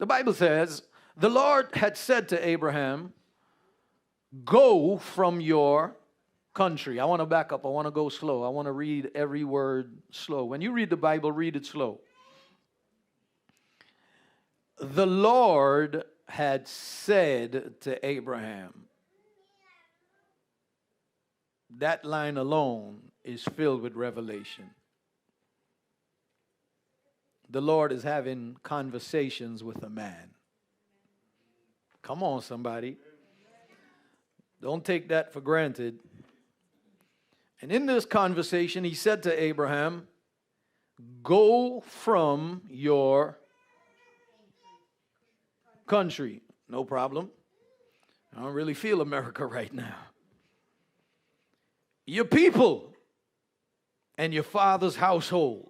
The Bible says, The Lord had said to Abraham, Go from your country. I want to back up. I want to go slow. I want to read every word slow. When you read the Bible, read it slow. The Lord had said to Abraham, that line alone is filled with revelation. The Lord is having conversations with a man. Come on, somebody. Don't take that for granted. And in this conversation, he said to Abraham, Go from your country. No problem. I don't really feel America right now. Your people and your father's household.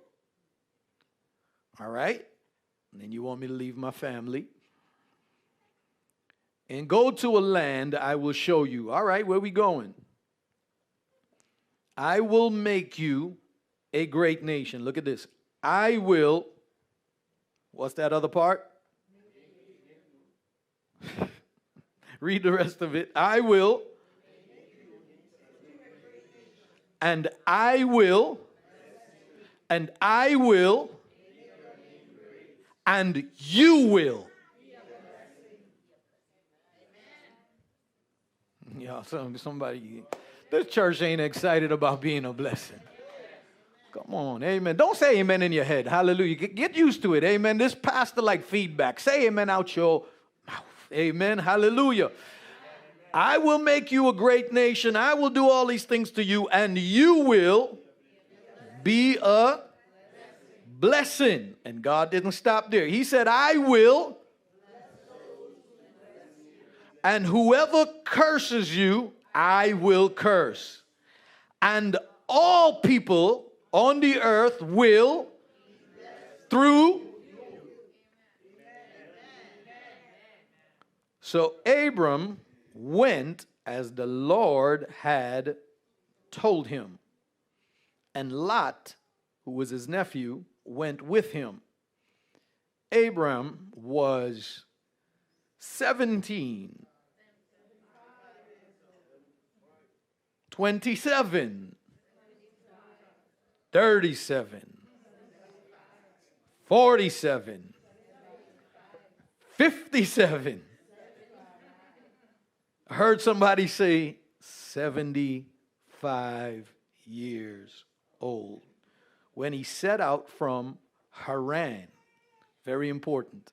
All right? And then you want me to leave my family and go to a land I will show you. All right, where we going? I will make you a great nation. Look at this. I will, what's that other part? Read the rest of it. I will, and I will, and I will, and you will. Yeah, somebody, this church ain't excited about being a blessing. Come on, amen. Don't say amen in your head. Hallelujah. Get used to it. Amen. This pastor like feedback. Say amen out your mouth. Amen. Hallelujah. I will make you a great nation. I will do all these things to you, and you will be a blessing. And God didn't stop there. He said, I will. And whoever curses you, I will curse. And all people on the earth will, through. So Abram went as the Lord had told him. And Lot, who was his nephew, went with him. Abram was 17, 27, 37, 47, 57. I heard somebody say 75 years old when he set out from Haran. Very important.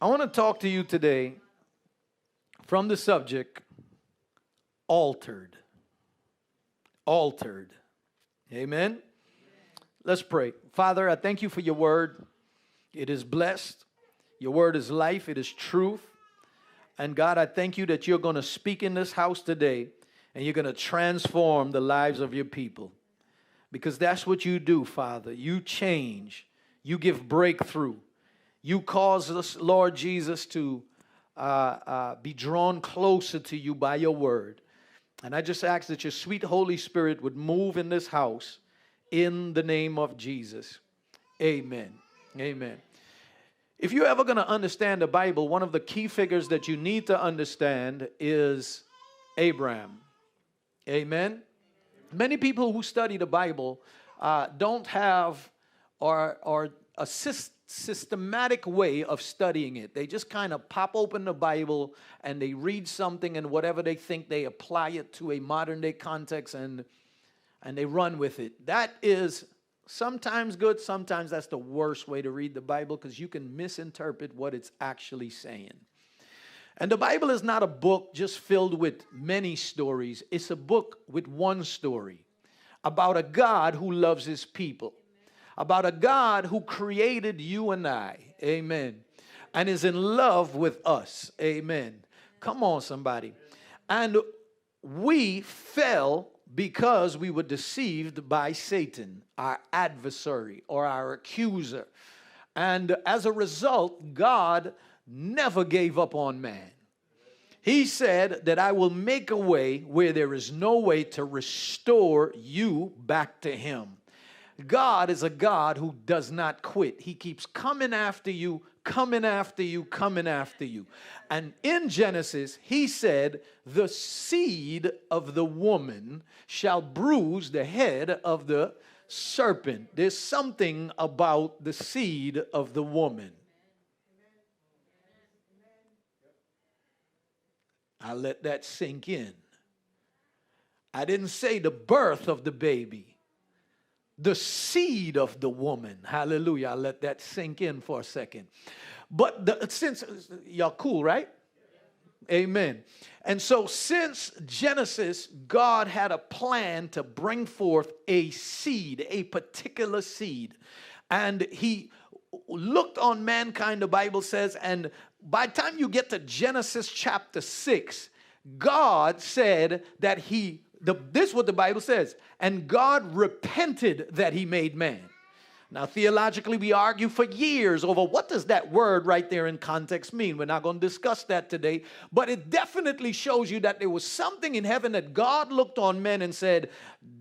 I want to talk to you today from the subject altered. Altered. Amen. Let's pray. Father, I thank you for your word. It is blessed. Your word is life, it is truth. And God, I thank you that you're going to speak in this house today and you're going to transform the lives of your people. Because that's what you do, Father. You change, you give breakthrough. You cause us, Lord Jesus, to uh, uh, be drawn closer to you by your word. And I just ask that your sweet Holy Spirit would move in this house in the name of Jesus. Amen. Amen. If you're ever going to understand the Bible, one of the key figures that you need to understand is Abraham. Amen. Many people who study the Bible uh, don't have or, or a systematic way of studying it. They just kind of pop open the Bible and they read something and whatever they think they apply it to a modern day context and and they run with it. That is sometimes good, sometimes that's the worst way to read the Bible because you can misinterpret what it's actually saying. And the Bible is not a book just filled with many stories, it's a book with one story about a God who loves his people, about a God who created you and I. Amen. And is in love with us. Amen. Come on, somebody. And we fell because we were deceived by Satan, our adversary or our accuser. And as a result, God never gave up on man. He said that I will make a way where there is no way to restore you back to Him. God is a God who does not quit. He keeps coming after you, coming after you, coming after you. And in Genesis, he said, The seed of the woman shall bruise the head of the serpent. There's something about the seed of the woman. I let that sink in. I didn't say the birth of the baby, the seed of the woman. Hallelujah. I let that sink in for a second. But the, since y'all cool, right? Amen. And so, since Genesis, God had a plan to bring forth a seed, a particular seed. And He looked on mankind, the Bible says, and by the time you get to Genesis chapter 6, God said that He, the, this is what the Bible says, and God repented that He made man. Now, theologically, we argue for years over what does that word right there in context mean. We're not going to discuss that today, but it definitely shows you that there was something in heaven that God looked on men and said,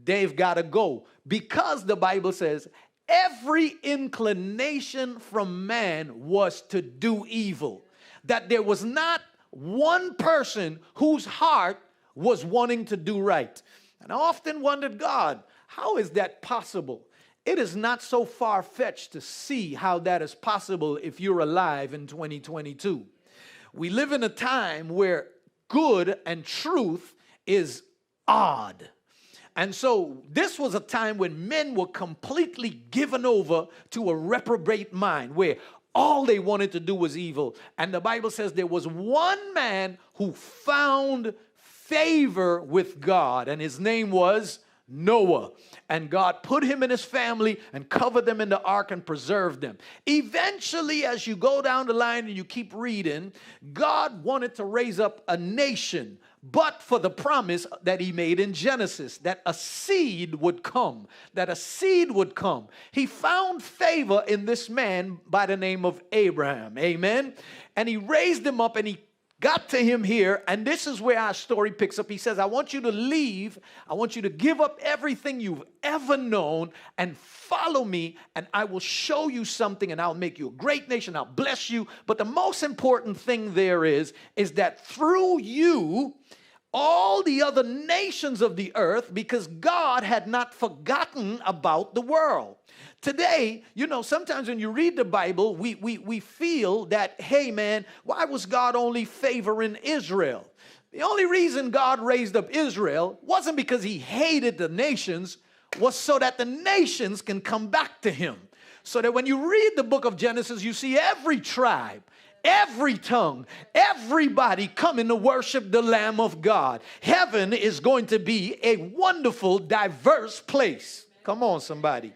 they've got to go. Because the Bible says, every inclination from man was to do evil. That there was not one person whose heart was wanting to do right. And I often wondered, God, how is that possible? It is not so far fetched to see how that is possible if you're alive in 2022. We live in a time where good and truth is odd. And so this was a time when men were completely given over to a reprobate mind where all they wanted to do was evil. And the Bible says there was one man who found favor with God, and his name was Noah. And God put him and his family and covered them in the ark and preserved them. Eventually, as you go down the line and you keep reading, God wanted to raise up a nation but for the promise that he made in Genesis that a seed would come, that a seed would come. He found favor in this man by the name of Abraham. Amen. And he raised him up and he got to him here, and this is where our story picks up. He says, I want you to leave, I want you to give up everything you've ever known and follow me, and I will show you something, and I'll make you a great nation, I'll bless you. But the most important thing there is, is that through you, all the other nations of the earth because God had not forgotten about the world. Today, you know, sometimes when you read the Bible, we, we, we feel that, hey man, why was God only favoring Israel? The only reason God raised up Israel wasn't because he hated the nations, was so that the nations can come back to him. So that when you read the book of Genesis, you see every tribe, every tongue, everybody coming to worship the Lamb of God. Heaven is going to be a wonderful, diverse place. Come on, somebody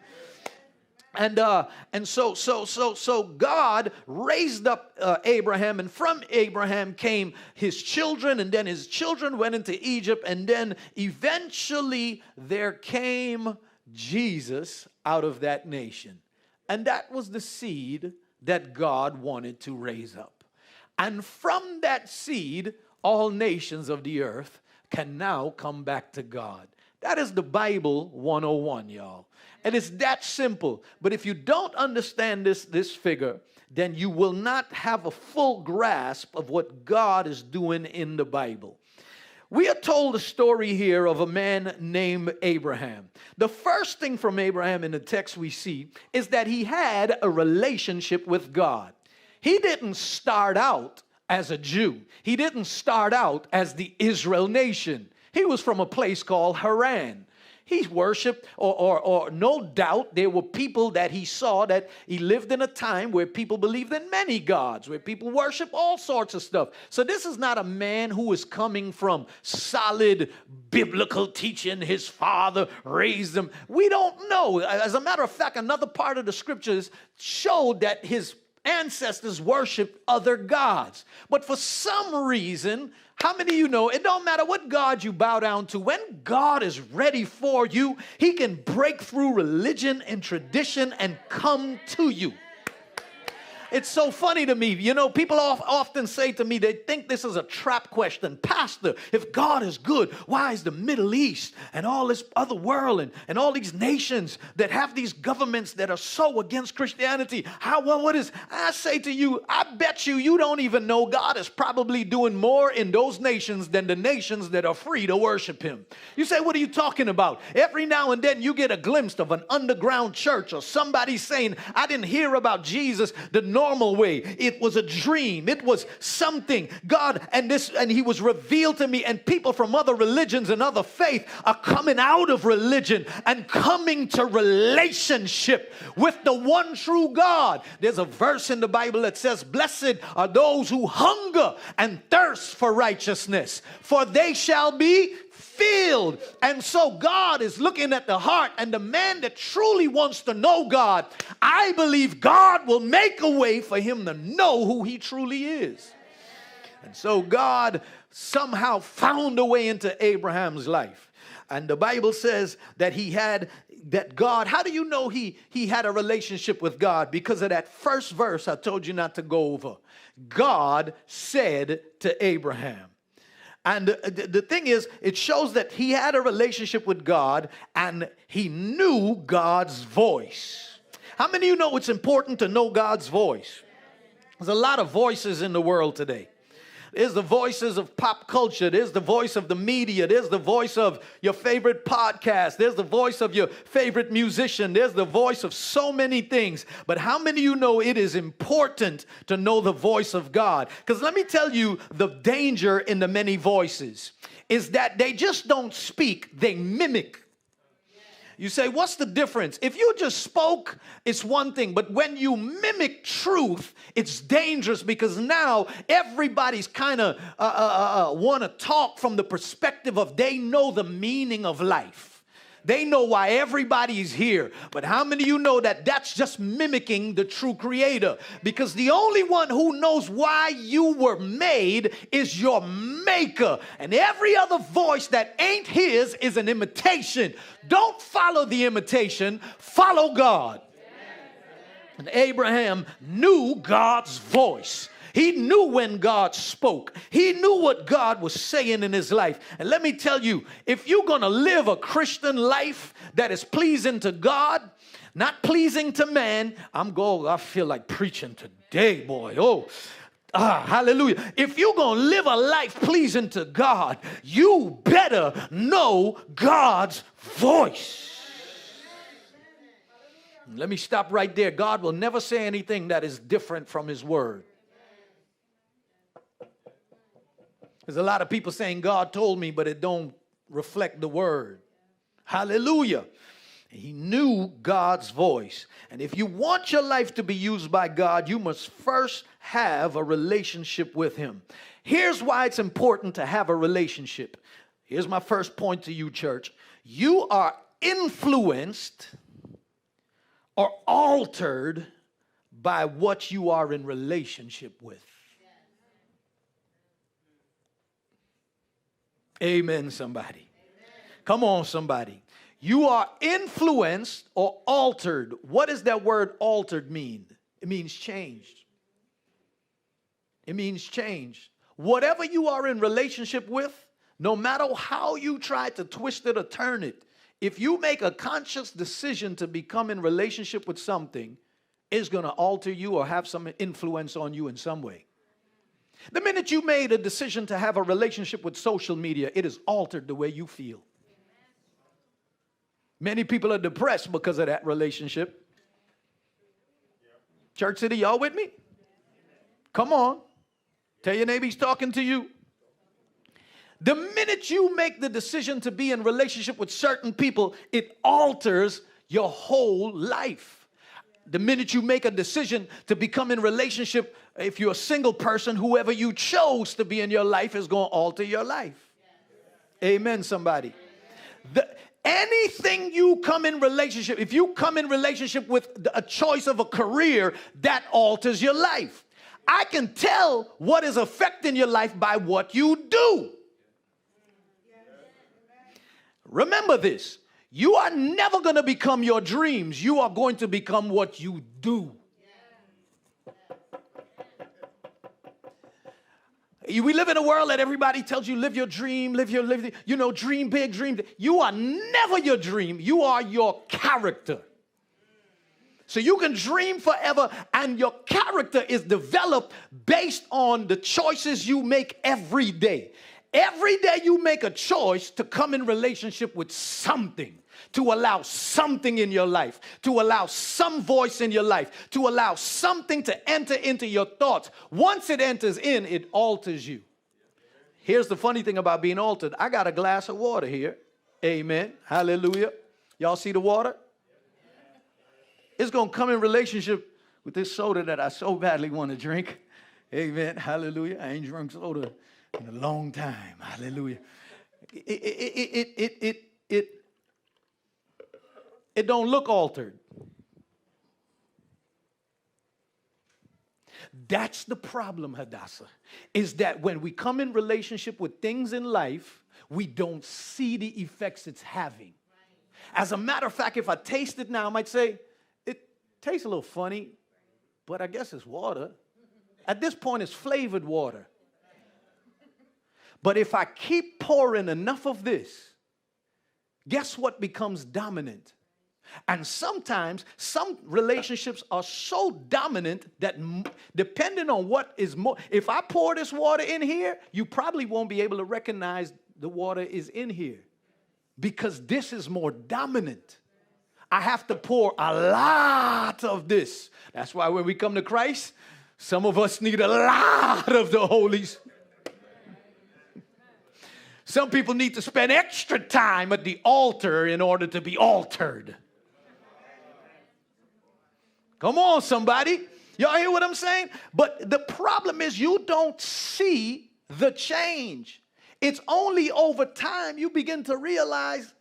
and uh and so so so so god raised up uh, abraham and from abraham came his children and then his children went into egypt and then eventually there came jesus out of that nation. And that was the seed that god wanted to raise up. And from that seed all nations of the earth can now come back to god. That is the bible 101 y'all and it's that simple. But if you don't understand this, this figure, then you will not have a full grasp of what God is doing in the Bible. We are told a story here of a man named Abraham. The first thing from Abraham in the text we see is that he had a relationship with God. He didn't start out as a Jew, he didn't start out as the Israel nation. He was from a place called Haran. He worshiped, or, or, or no doubt, there were people that he saw that he lived in a time where people believed in many gods, where people worship all sorts of stuff. So this is not a man who is coming from solid biblical teaching. His father raised him. We don't know. As a matter of fact, another part of the scriptures showed that his ancestors worshiped other gods. But for some reason, how many of you know it don't matter what God you bow down to, when God is ready for you, He can break through religion and tradition and come to you. It's so funny to me. You know, people often say to me, they think this is a trap question. Pastor, if God is good, why is the Middle East and all this other world and, and all these nations that have these governments that are so against Christianity? How, well, what is, I say to you, I bet you, you don't even know God is probably doing more in those nations than the nations that are free to worship Him. You say, what are you talking about? Every now and then you get a glimpse of an underground church or somebody saying, I didn't hear about Jesus the normal way. It was a dream. It was something. God and this and he was revealed to me and people from other religions and other faith are coming out of religion and coming to relationship with the one true God. There's a verse in the Bible that says, "Blessed are those who hunger and thirst for righteousness, for they shall be filled. And so God is looking at the heart, and the man that truly wants to know God, I believe God will make a way for him to know who he truly is. And so God somehow found a way into Abraham's life. And the Bible says that he had that God, how do you know he he had a relationship with God? Because of that first verse I told you not to go over. God said to Abraham, and the, thing is, it shows that he had a relationship with God and he knew God's voice. How many of you know it's important to know God's voice? There's a lot of voices in the world today. There's the voices of pop culture. There's the voice of the media. There's the voice of your favorite podcast. There's the voice of your favorite musician. There's the voice of so many things. But how many of you know it is important to know the voice of God? Because let me tell you the danger in the many voices is that they just don't speak, they mimic you say, what's the difference? If you just spoke, it's one thing, but when you mimic truth, it's dangerous because now everybody's kind of uh, uh, uh, uh want to talk from the perspective of they know the meaning of life. They know why everybody is here. But how many of you know that that's just mimicking the true creator? Because the only one who knows why you were made is your maker. And every other voice that ain't his is an imitation. Don't follow the imitation, follow God. And Abraham knew God's voice. He knew when God spoke. He knew what God was saying in his life. And let me tell you, if you're going to live a Christian life that is pleasing to God, not pleasing to man, I'm going, I feel like preaching today, boy. Oh, Ah, hallelujah. If you're going to live a life pleasing to God, you better know God's voice. Let me stop right there. God will never say anything that is different from His word. There's a lot of people saying God told me, but it don't reflect the word. Hallelujah. He knew God's voice. And if you want your life to be used by God, you must first have a relationship with Him. Here's why it's important to have a relationship. Here's my first point to you, church. You are influenced or altered by what you are in relationship with. Amen, somebody. Amen. Come on, somebody. You are influenced or altered. What does that word altered mean? It means changed. It means changed. Whatever you are in relationship with, no matter how you try to twist it or turn it, if you make a conscious decision to become in relationship with something, it's going to alter you or have some influence on you in some way. The minute you made a decision to have a relationship with social media, it has altered the way you feel. Many people are depressed because of that relationship. Church City, y'all with me? Come on. Tell your neighbor he's talking to you. The minute you make the decision to be in relationship with certain people, it alters your whole life the minute you make a decision to become in relationship if you're a single person whoever you chose to be in your life is going to alter your life. Amen somebody. The, anything you come in relationship if you come in relationship with a choice of a career that alters your life. I can tell what is affecting your life by what you do. Remember this. You are never going to become your dreams. You are going to become what you do. We live in a world that everybody tells you live your dream, live your live, you know, dream big, dream. You are never your dream. You are your character. So you can dream forever, and your character is developed based on the choices you make every day. Every day you make a choice to come in relationship with something, to allow something in your life, to allow some voice in your life, to allow something to enter into your thoughts. Once it enters in, it alters you. Here's the funny thing about being altered I got a glass of water here. Amen. Hallelujah. Y'all see the water? It's going to come in relationship with this soda that I so badly want to drink. Amen. Hallelujah. I ain't drunk soda in a long time. Hallelujah. It, it, it, it, it, it, it don't look altered. That's the problem, Hadassah, is that when we come in relationship with things in life, we don't see the effects it's having. As a matter of fact, if I taste it now, I might say, it tastes a little funny, but I guess it's water. At this point, it's flavored water. But if I keep pouring enough of this, guess what becomes dominant? And sometimes some relationships are so dominant that depending on what is more, if I pour this water in here, you probably won't be able to recognize the water is in here because this is more dominant. I have to pour a lot of this. That's why when we come to Christ, some of us need a lot of the Holy Some people need to spend extra time at the altar in order to be altered. Come on, somebody. Y'all hear what I'm saying? But the problem is you don't see the change. It's only over time you begin to realize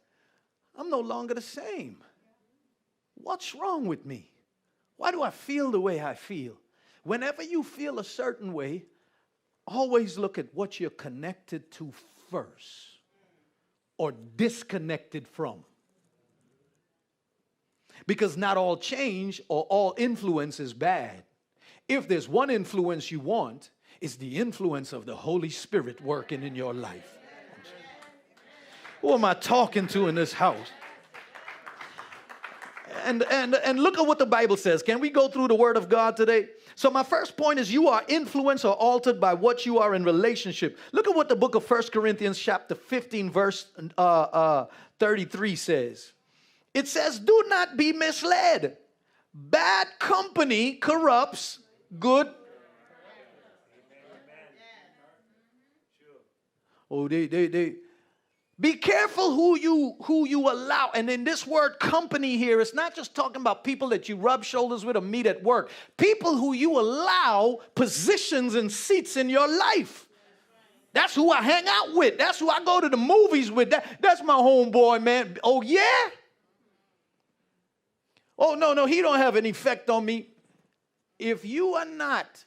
I'm no longer the same. What's wrong with me? Why do I feel the way I feel? Whenever you feel a certain way, always look at what you're connected to first or disconnected from. Because not all change or all influence is bad. If there's one influence you want, it's the influence of the Holy Spirit working in your life. Who am I talking to in this house? And, and, and look at what the Bible says. Can we go through the Word of God today? So, my first point is you are influenced or altered by what you are in relationship. Look at what the book of First Corinthians, chapter 15, verse uh, uh, 33 says. It says, Do not be misled. Bad company corrupts good. Oh, they, they, they, be careful who you who you allow. And in this word company here, it's not just talking about people that you rub shoulders with or meet at work. People who you allow positions and seats in your life. That's who I hang out with. That's who I go to the movies with. That, that's my homeboy, man. Oh, yeah? Oh, no, no, he don't have an effect on me. If you are not,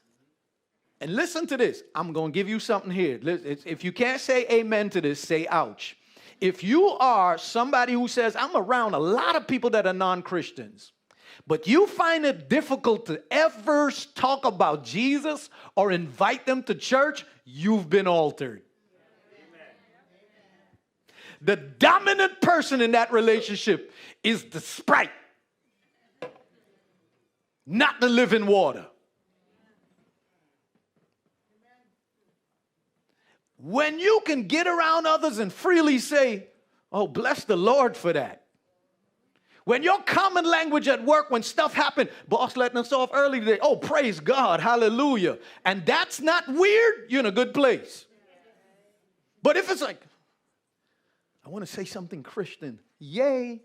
and listen to this, I'm going to give you something here. If you can't say amen to this, say ouch. If you are somebody who says, I'm around a lot of people that are non Christians, but you find it difficult to ever talk about Jesus or invite them to church, you've been altered. The dominant person in that relationship is the sprite, not the living water. When you can get around others and freely say, Oh, bless the Lord for that. When your common language at work, when stuff happened, boss letting us off early today, oh, praise God, hallelujah. And that's not weird, you're in a good place. But if it's like, I want to say something Christian, yay,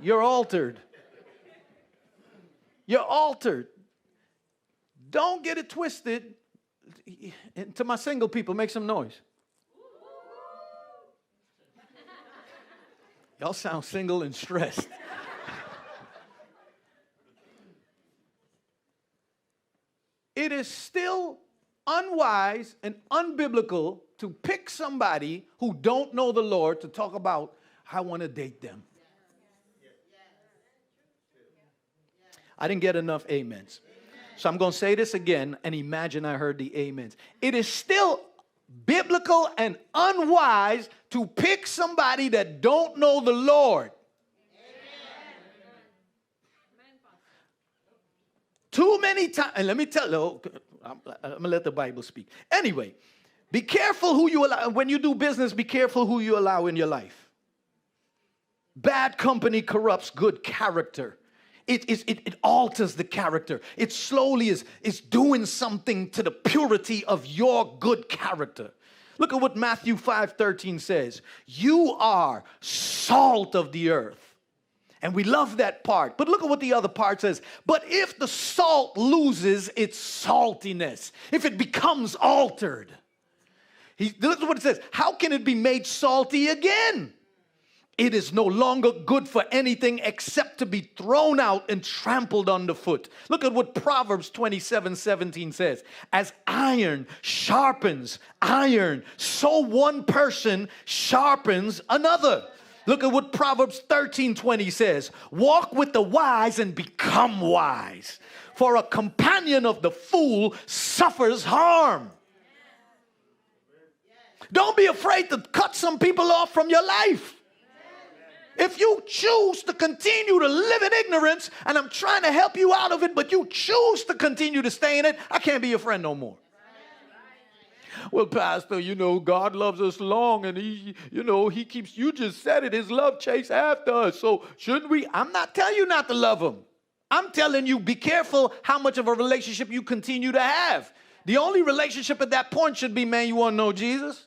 you're altered. You're altered. Don't get it twisted to my single people, make some noise. Y'all sound single and stressed. it is still unwise and unbiblical to pick somebody who don't know the Lord to talk about I want to date them. I didn't get enough amens. So I'm going to say this again and imagine I heard the amens. It is still biblical and unwise to pick somebody that don't know the Lord. Too many times, and let me tell you, I'm, I'm gonna let the Bible speak. Anyway, be careful who you allow. When you do business, be careful who you allow in your life. Bad company corrupts good character. It, it, it, it, alters the character. It slowly is, is doing something to the purity of your good character. Look at what Matthew 5 13 says. You are salt of the earth. And we love that part. But look at what the other part says. But if the salt loses its saltiness, if it becomes altered, he, look at what it says. How can it be made salty again? It is no longer good for anything except to be thrown out and trampled underfoot. Look at what Proverbs 27 17 says. As iron sharpens iron, so one person sharpens another. Look at what Proverbs 13 20 says Walk with the wise and become wise, for a companion of the fool suffers harm. Don't be afraid to cut some people off from your life. If you choose to continue to live in ignorance, and I'm trying to help you out of it, but you choose to continue to stay in it, I can't be your friend no more. Well, Pastor, you know, God loves us long and He, you know, He keeps, you just said it, His love chase after us. So shouldn't we? I'm not telling you not to love Him. I'm telling you, be careful how much of a relationship you continue to have. The only relationship at that point should be, man, you want to know Jesus?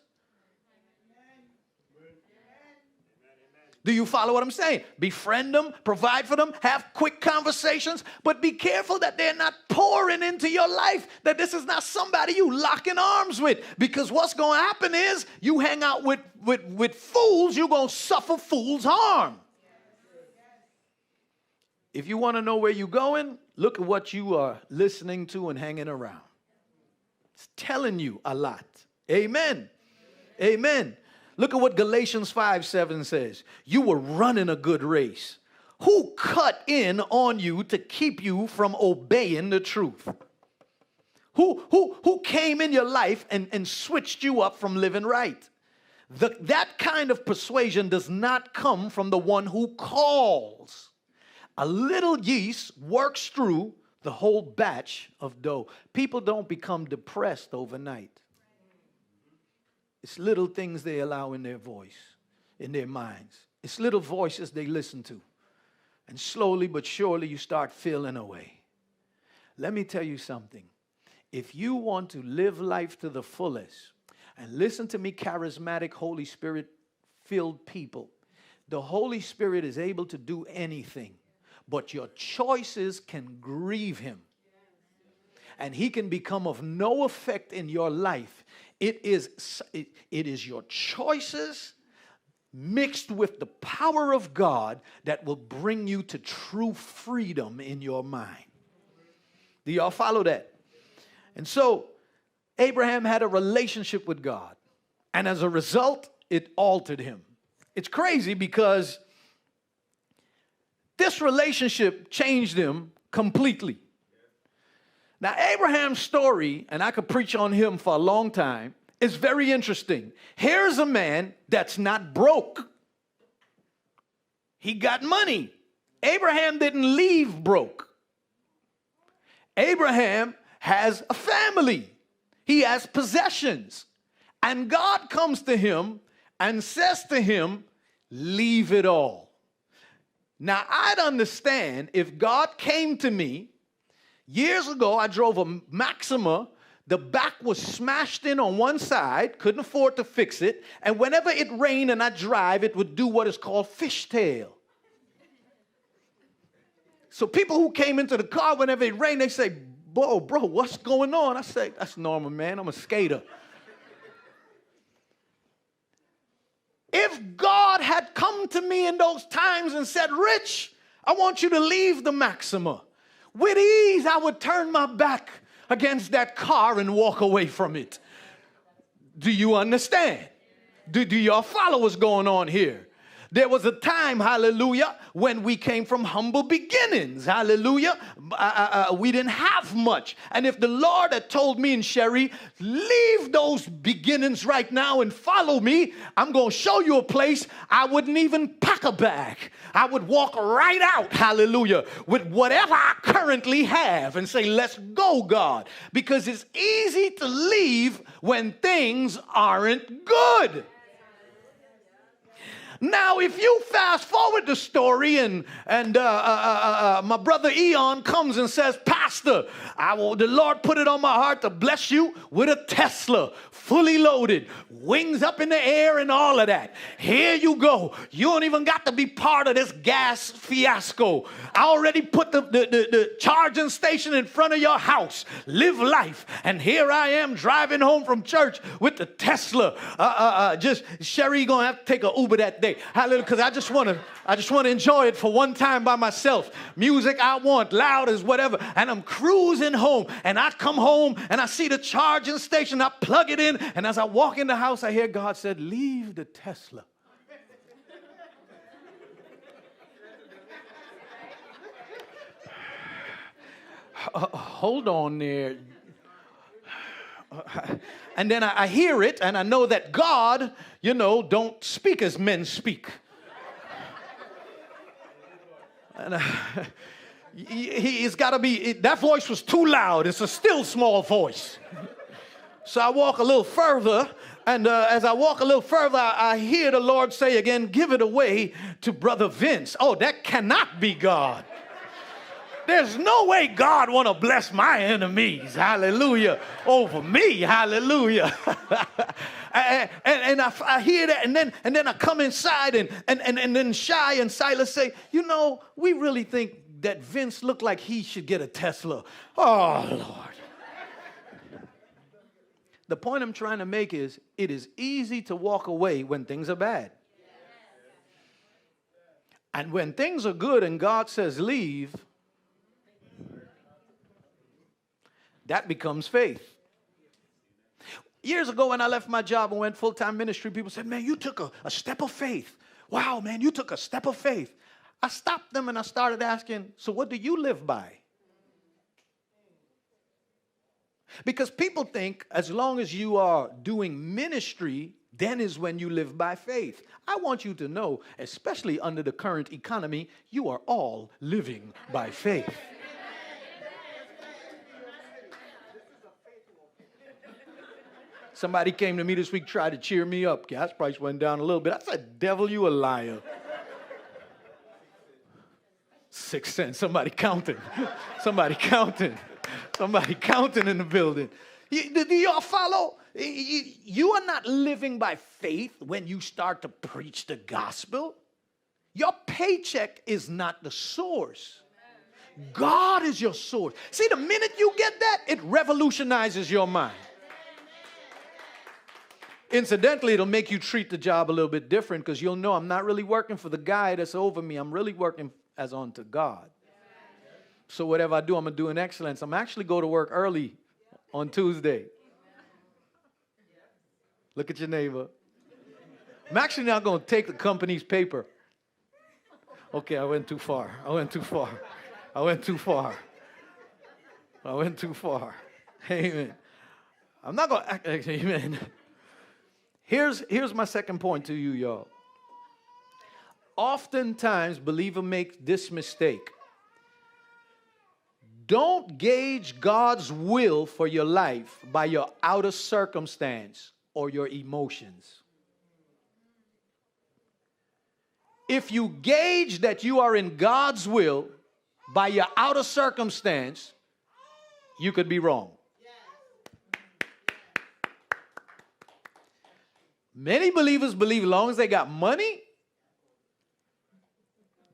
Do you follow what I'm saying? Befriend them, provide for them, have quick conversations, but be careful that they're not pouring into your life, that this is not somebody you lock in arms with. Because what's going to happen is you hang out with, with, with fools, you're going to suffer fools' harm. If you want to know where you're going, look at what you are listening to and hanging around. It's telling you a lot. Amen. Amen. Look at what Galatians 5 7 says. You were running a good race. Who cut in on you to keep you from obeying the truth? Who, who, who came in your life and, and switched you up from living right? The, that kind of persuasion does not come from the one who calls. A little yeast works through the whole batch of dough. People don't become depressed overnight. It's little things they allow in their voice, in their minds. It's little voices they listen to. And slowly but surely you start feeling away. Let me tell you something. If you want to live life to the fullest, and listen to me, charismatic, Holy Spirit filled people, the Holy Spirit is able to do anything, but your choices can grieve Him. And He can become of no effect in your life it is, it, it is your choices mixed with the power of God that will bring you to true freedom in your mind. Do y'all follow that? And so, Abraham had a relationship with God, and as a result, it altered him. It's crazy because this relationship changed him completely. Now, Abraham's story, and I could preach on him for a long time, is very interesting. Here's a man that's not broke, he got money. Abraham didn't leave broke. Abraham has a family, he has possessions. And God comes to him and says to him, Leave it all. Now, I'd understand if God came to me Years ago, I drove a Maxima. The back was smashed in on one side, couldn't afford to fix it. And whenever it rained and I drive, it would do what is called fishtail. So people who came into the car whenever it rained, they say, Bro, bro, what's going on? I say, That's normal, man. I'm a skater. if God had come to me in those times and said, Rich, I want you to leave the Maxima with ease, I would turn my back against that car and walk away from it. Do you understand? Do, do y'all follow what's going on here? There was a time, hallelujah, when we came from humble beginnings, hallelujah. Uh, uh, uh, we didn't have much. And if the Lord had told me and Sherry, leave those beginnings right now and follow me, I'm going to show you a place I wouldn't even pack a bag. I would walk right out, hallelujah, with whatever I currently have and say, let's go, God. Because it's easy to leave when things aren't good. Now, if you fast forward the story and, and uh, uh, uh, uh, my brother Eon comes and says, Pastor, I will, the Lord put it on my heart to bless you with a Tesla, fully loaded, wings up in the air and all of that. Here you go. You don't even got to be part of this gas fiasco. I already put the, the, the, the charging station in front of your house. Live life. And here I am driving home from church with the Tesla. Uh, uh, uh, just, Sherry, you're to have to take an Uber that day. Hallelujah. Because I just want to, I just want to enjoy it for one time by myself. Music I want, loud as whatever. And I'm cruising home. And I come home and I see the charging station. I plug it in. And as I walk in the house, I hear God said, Leave the Tesla. Uh, hold on there. and then I, hear it and I know that God, you know, don't speak as men speak. and uh, he, has got to be, that voice was too loud. It's a still small voice. So I walk a little further and uh, as I walk a little further, I, I hear the Lord say again, Give it away to Brother Vince. Oh, that cannot be God. There's no way God want to bless my enemies, hallelujah, over me, hallelujah. and, and, and I, I, hear that, and then and then I come inside, and, and, and, and then Shy and Silas say, you know, we really think that Vince looked like he should get a Tesla. Oh, Lord. The point I'm trying to make is it is easy to walk away when things are bad. And when things are good and God says leave, That becomes faith. Years ago, when I left my job and went full time ministry, people said, Man, you took a, a step of faith. Wow, man, you took a step of faith. I stopped them and I started asking, So what do you live by? Because people think as long as you are doing ministry, then is when you live by faith. I want you to know, especially under the current economy, you are all living by faith. Somebody came to me this week, tried to cheer me up. Gas price went down a little bit. I said, Devil, you a liar. Six cents. Somebody counting. Somebody counting. Somebody counting in the building. You, do y'all follow? You are not living by faith when you start to preach the gospel. Your paycheck is not the source. God is your source. See, the minute you get that, it revolutionizes your mind. Incidentally, it'll make you treat the job a little bit different because you'll know I'm not really working for the guy that's over me. I'm really working as unto God. So whatever I do, I'm gonna do in excellence. I'm actually go to work early on Tuesday. Look at your neighbor. I'm actually not gonna take the company's paper. Okay, I went too far. I went too far. I went too far. I went too far. Amen. I'm not gonna amen. Here's, here's my second point to you, y'all. Oftentimes, believer make this mistake. Don't gauge God's will for your life by your outer circumstance or your emotions. If you gauge that you are in God's will by your outer circumstance, you could be wrong. Many believers believe as long as they got money,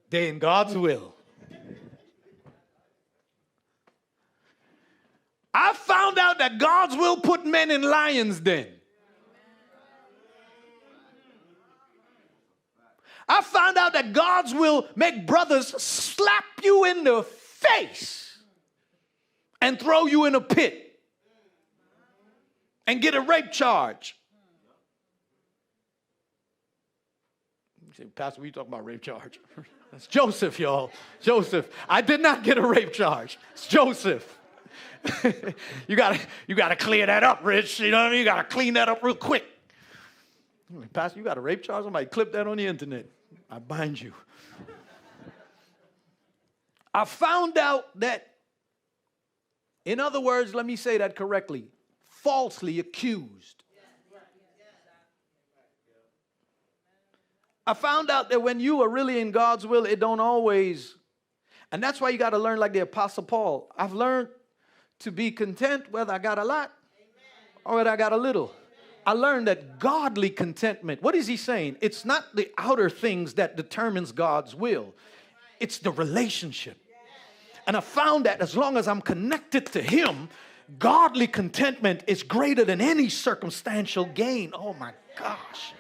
they're in God's will. I found out that God's will put men in lions' den. I found out that God's will make brothers slap you in the face and throw you in a pit and get a rape charge. You say, Pastor, we talking about rape charge. That's Joseph, y'all. Joseph. I did not get a rape charge. It's Joseph. you gotta you gotta clear that up, Rich. You know what I mean? You gotta clean that up real quick. Pastor, you got a rape charge? Somebody clip that on the internet. I bind you. I found out that, in other words, let me say that correctly, falsely accused. I found out that when you are really in God's will, it don't always, and that's why you got to learn like the Apostle Paul. I've learned to be content whether I got a lot or whether I got a little. I learned that godly contentment, what is he saying? It's not the outer things that determines God's will. It's the relationship. And I found that as long as I'm connected to him, godly contentment is greater than any circumstantial gain. Oh my gosh.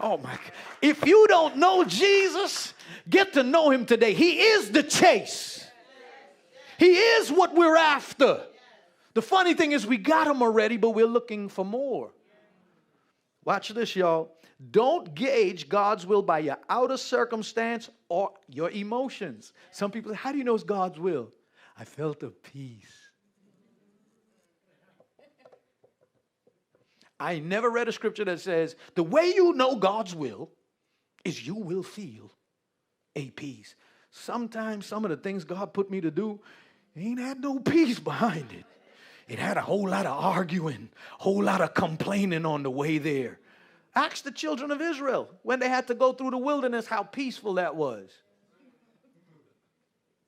Oh my. If you don't know Jesus, get to know him today. He is the chase. He is what we're after. The funny thing is, we got him already, but we're looking for more. Watch this, y'all. Don't gauge God's will by your outer circumstance or your emotions. Some people say, How do you know it's God's will? I felt a peace. I never read a scripture that says the way you know God's will is you will feel a peace. Sometimes some of the things God put me to do ain't had no peace behind it. It had a whole lot of arguing, whole lot of complaining on the way there. Ask the children of Israel when they had to go through the wilderness how peaceful that was.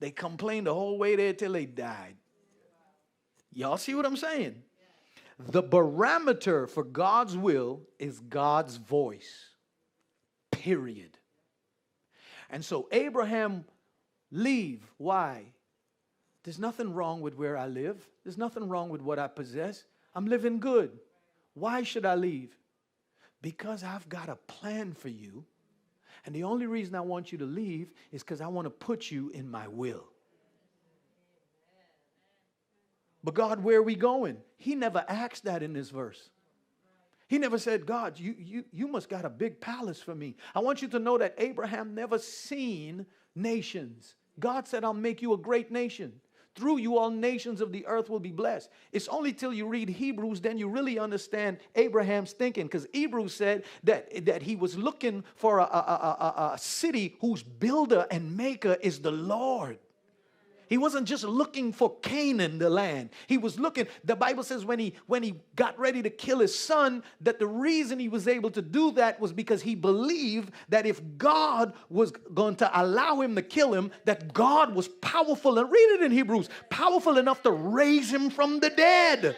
They complained the whole way there till they died. Y'all see what I'm saying? The barometer for God's will is God's voice. Period. And so Abraham leave. Why? There's nothing wrong with where I live. There's nothing wrong with what I possess. I'm living good. Why should I leave? Because I've got a plan for you. And the only reason I want you to leave is because I want to put you in my will. But God, where are we going? He never asked that in this verse. He never said, God, you, you, you must got a big palace for me. I want you to know that Abraham never seen nations. God said, I'll make you a great nation. Through you, all nations of the earth will be blessed. It's only till you read Hebrews then you really understand Abraham's thinking, because Hebrews said that, that he was looking for a, a, a, a city whose builder and maker is the Lord. He wasn't just looking for Canaan, the land. He was looking, the Bible says when he when he got ready to kill his son, that the reason he was able to do that was because he believed that if God was going to allow him to kill him, that God was powerful. And read it in Hebrews, powerful enough to raise him from the dead.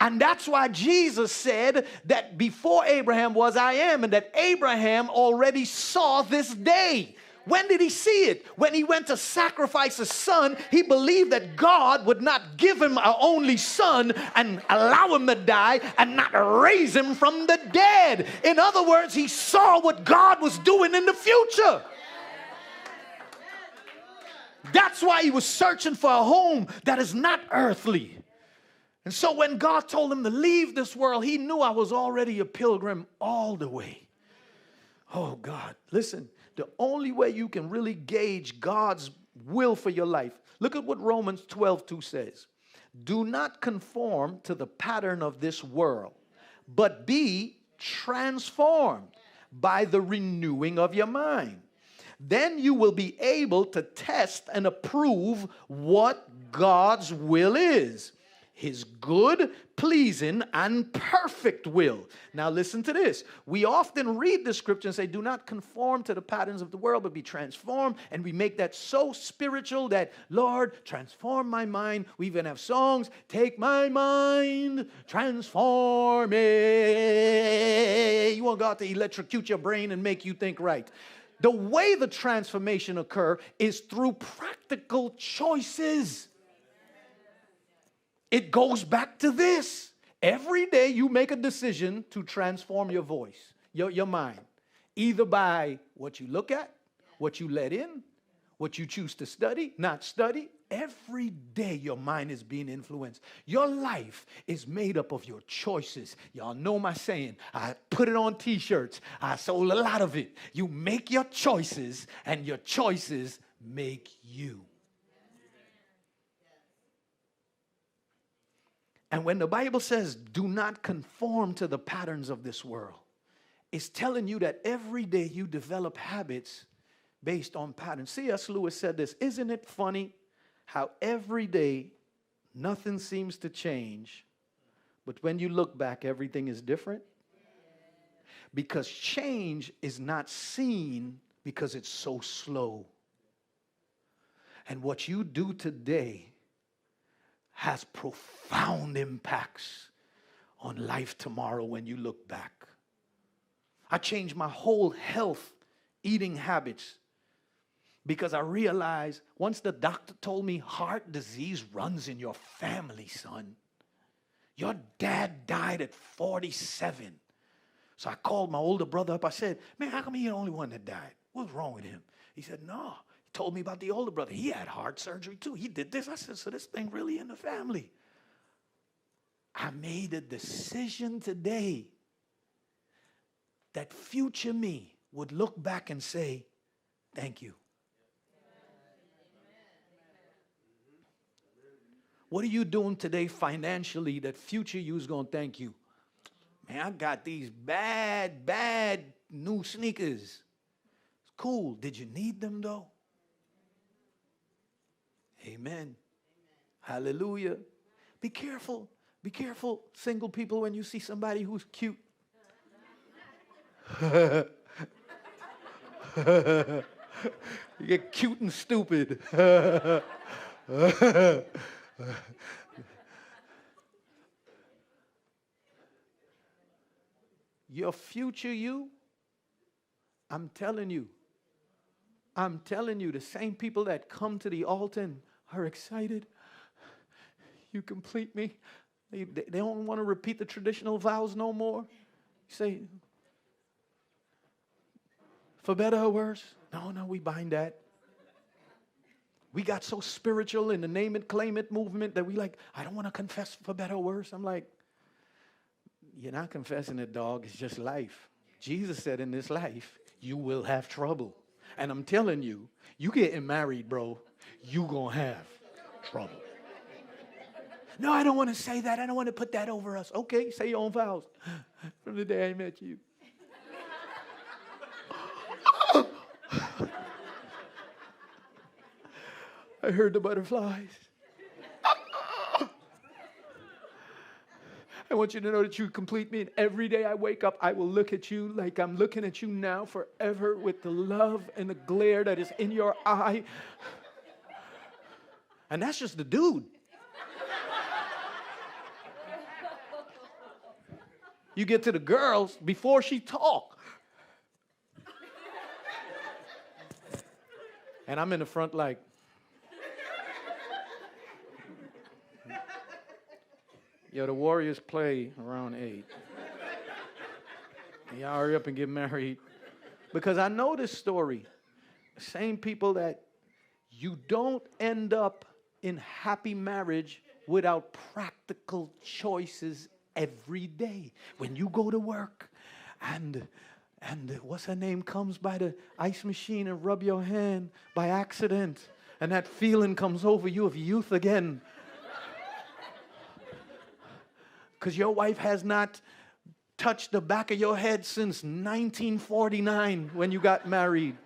And that's why Jesus said that before Abraham was, I am, and that Abraham already saw this day. When did he see it? When he went to sacrifice his son, he believed that God would not give him an only son and allow him to die and not raise him from the dead. In other words, he saw what God was doing in the future. That's why he was searching for a home that is not earthly. And so when God told him to leave this world, he knew I was already a pilgrim all the way. Oh, God, listen the only way you can really gauge God's will for your life. Look at what Romans 12 2 says. Do not conform to the pattern of this world, but be transformed by the renewing of your mind. Then you will be able to test and approve what God's will is his good, pleasing, and perfect will. Now, listen to this. We often read the scripture and say, Do not conform to the patterns of the world, but be transformed. And we make that so spiritual that, Lord, transform my mind. We even have songs, Take my mind, transform it. You want God to electrocute your brain and make you think right. The way the transformation occur is through practical choices. It goes back to this. Every day you make a decision to transform your voice, your, your mind, either by what you look at, what you let in, What you choose to study, not study, every day your mind is being influenced. Your life is made up of your choices. Y'all know my saying. I put it on t shirts, I sold a lot of it. You make your choices, and your choices make you. And when the Bible says, do not conform to the patterns of this world, it's telling you that every day you develop habits based on patterns. C.S. Lewis said this Isn't it funny how every day nothing seems to change, but when you look back, everything is different? Because change is not seen because it's so slow. And what you do today has profound impacts on life tomorrow when you look back. I changed my whole health eating habits because I realized once the doctor told me heart disease runs in your family, son. Your dad died at 47. So I called my older brother up. I said, Man, how come he's the only one that died? What's wrong with him? He said, No. Told me about the older brother. He had heart surgery too. He did this. I said, So this thing really in the family. I made a decision today that future me would look back and say, Thank you. What are you doing today financially that future you is going to thank you? Man, I got these bad, bad new sneakers. It's cool. Did you need them though? Amen. Amen. Hallelujah. Be careful. Be careful, single people, when you see somebody who's cute. you get cute and stupid. Your future you, I'm telling you, I'm telling you, the same people that come to the altar and are excited, you complete me. They, they don't want to repeat the traditional vows no more. You say, for better or worse? No, no, we bind that. We got so spiritual in the name it, claim it movement that we like, I don't want to confess for better or worse. I'm like, you're not confessing it, dog. It's just life. Jesus said in this life, you will have trouble. And I'm telling you, you getting married, bro, you gonna have trouble. No, I don't want to say that. I don't want to put that over us. Okay, say your own vows. From the day I met you. I heard the butterflies. I want you to know that you complete me. And every day I wake up, I will look at you like I'm looking at you now forever with the love and the glare that is in your eye. And that's just the dude. You get to the girls before she talk. And I'm in the front like, Yo, the Warriors play around eight. Y'all hurry up and get married. Because I know this story. Same people that you don't end up in happy marriage without practical choices every day. When you go to work and and what's her name comes by the ice machine and rub your hand by accident and that feeling comes over you of youth again because your wife has not touched the back of your head since 1949 when you got married.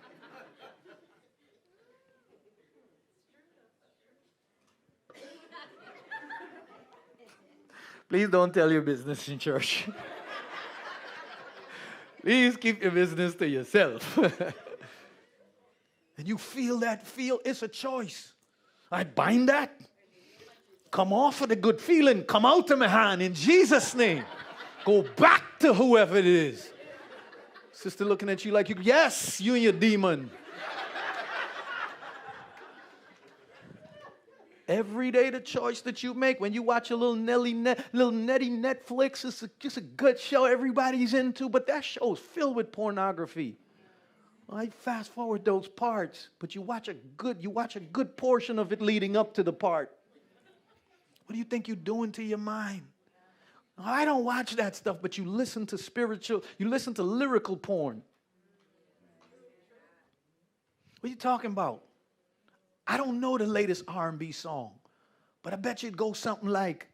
Please don't tell your business in church. Please keep your business to yourself. and you feel that feel, it's a choice. I bind that. Come off of the good feeling. Come out of my hand in Jesus' name. Go back to whoever it is. Sister looking at you like you, yes, you and your demon. Every day, the choice that you make when you watch a little Nelly, net, little Netty Netflix, it's a, just a good show everybody's into, but that show is filled with pornography. I fast forward those parts, but you watch a good, you watch a good portion of it leading up to the part. What do you think you're doing to your mind? I don't watch that stuff, but you listen to spiritual, you listen to lyrical porn. What are you talking about? I don't know the latest R&B song, but I bet you it goes something like,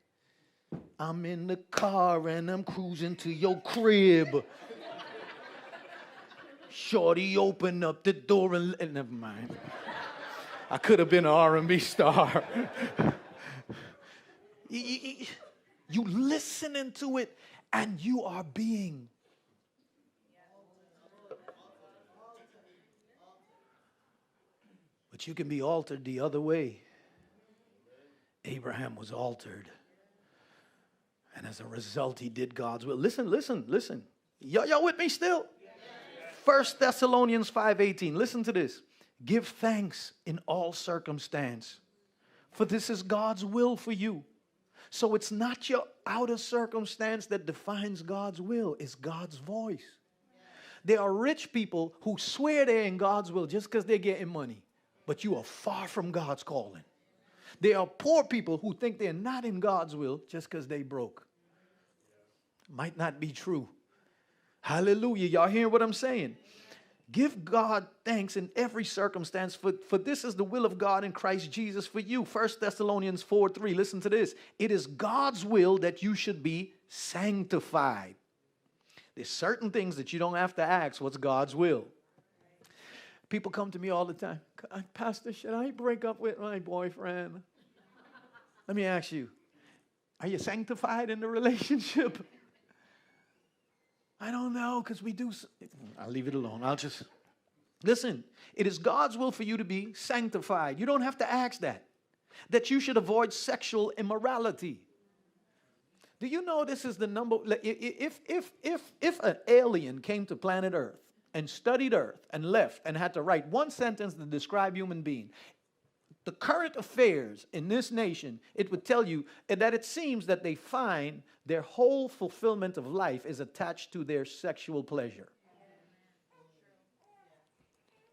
I'm in the car and I'm cruising to your crib. Shorty open up the door and, never mind. I could have been an R&B star. you listening to it and you are being But you can be altered the other way. Abraham was altered. And as a result, he did God's will. Listen, listen, listen. Y'all, y'all with me still? First Thessalonians 5:18. Listen to this. Give thanks in all circumstance, for this is God's will for you. So it's not your outer circumstance that defines God's will, it's God's voice. There are rich people who swear they're in God's will just because they're getting money, but you are far from God's calling. There are poor people who think they're not in God's will just because they broke. Might not be true. Hallelujah. Y'all hear what I'm saying? Give God thanks in every circumstance, for, for this is the will of God in Christ Jesus for you. 1 Thessalonians 4 3. Listen to this. It is God's will that you should be sanctified. There's certain things that you don't have to ask what's God's will. People come to me all the time, uh, Pastor, should I break up with my boyfriend? Let me ask you, are you sanctified in the relationship? I don't know because we do. I'll leave it alone. I'll just listen. It is God's will for you to be sanctified. You don't have to ask that. That you should avoid sexual immorality. Do you know this is the number? If if if if an alien came to planet Earth and studied Earth and left and had to write one sentence to describe human being, the current affairs in this nation, it would tell you that it seems that they find their whole fulfillment of life is attached to their sexual pleasure.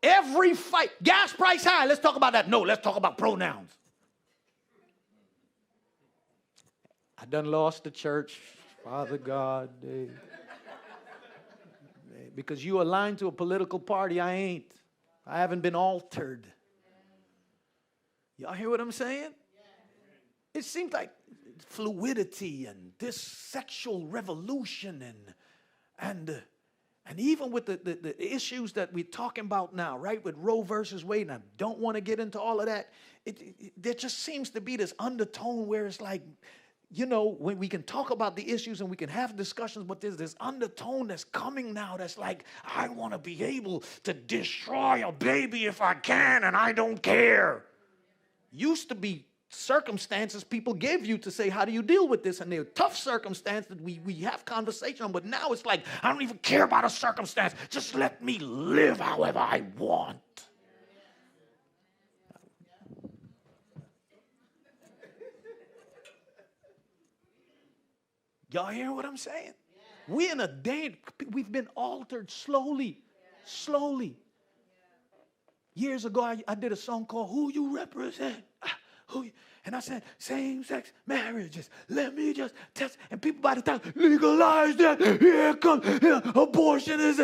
Every fight, gas price high, let's talk about that. No, let's talk about pronouns. I done lost the church, Father God. Because you aligned to a political party, I ain't. I haven't been altered. Y'all hear what I'm saying? It seems like fluidity and this sexual revolution and and and even with the, the, the, issues that we're talking about now, right, with Roe versus Wade, and I don't want to get into all of that, it, it, there just seems to be this undertone where it's like, you know, when we can talk about the issues and we can have discussions, but there's this undertone that's coming now that's like, I want to be able to destroy a baby if I can, and I don't care used to be circumstances people gave you to say, How do you deal with this? And they're tough circumstances that we, we have conversation on, but now it's like, I don't even care about a circumstance. Just let me live however I want. Y'all hear what I'm saying? We in a day, we've been altered slowly, slowly. Years ago, I, I did a song called Who You Represent. Ah, who you, and I said, same sex marriages. Let me just test. And people by the time legalize that, here comes here, abortion is.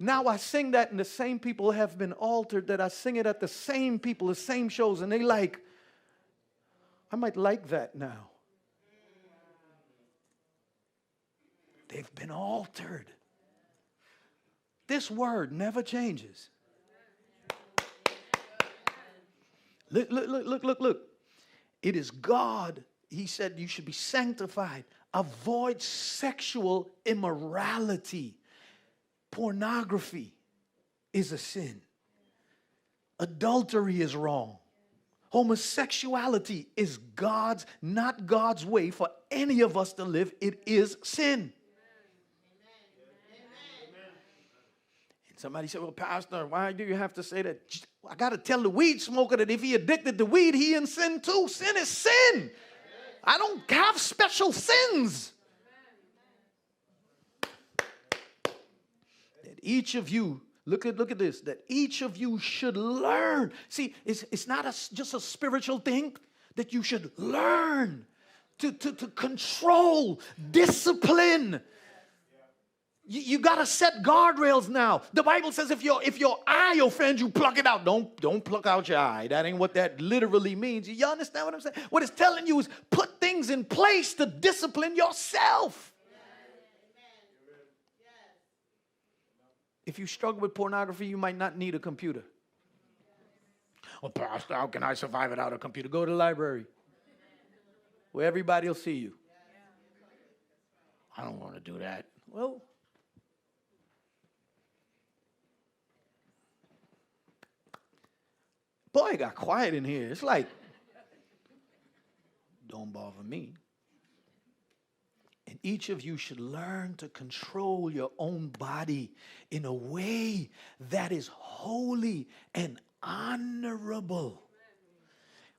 Now I sing that, and the same people have been altered that I sing it at the same people, the same shows, and they like, I might like that now. They've been altered. This word never changes. Look, look, look, look, look, look. It is God. He said you should be sanctified. Avoid sexual immorality. Pornography is a sin. Adultery is wrong. Homosexuality is God's, not God's way for any of us to live. It is sin. Somebody said, Well, Pastor, why do you have to say that? I got to tell the weed smoker that if he addicted to weed, he in sin too. Sin is sin. I don't have special sins. That each of you Look at look at this. That each of you should learn. See, it's, it's not a, just a spiritual thing that you should learn to, to, to control, discipline. You, you got to set guardrails now. The Bible says if your if your eye offends you, pluck it out. Don't don't pluck out your eye. That ain't what that literally means. You understand what I'm saying? What it's telling you is put things in place to discipline yourself. If you struggle with pornography, you might not need a computer. Well, Pastor, how can I survive without a computer? Go to the library where everybody will see you. I don't want to do that. Well, boy, it got quiet in here. It's like, don't bother me. And each of you should learn to control your own body in a way that is holy and honorable.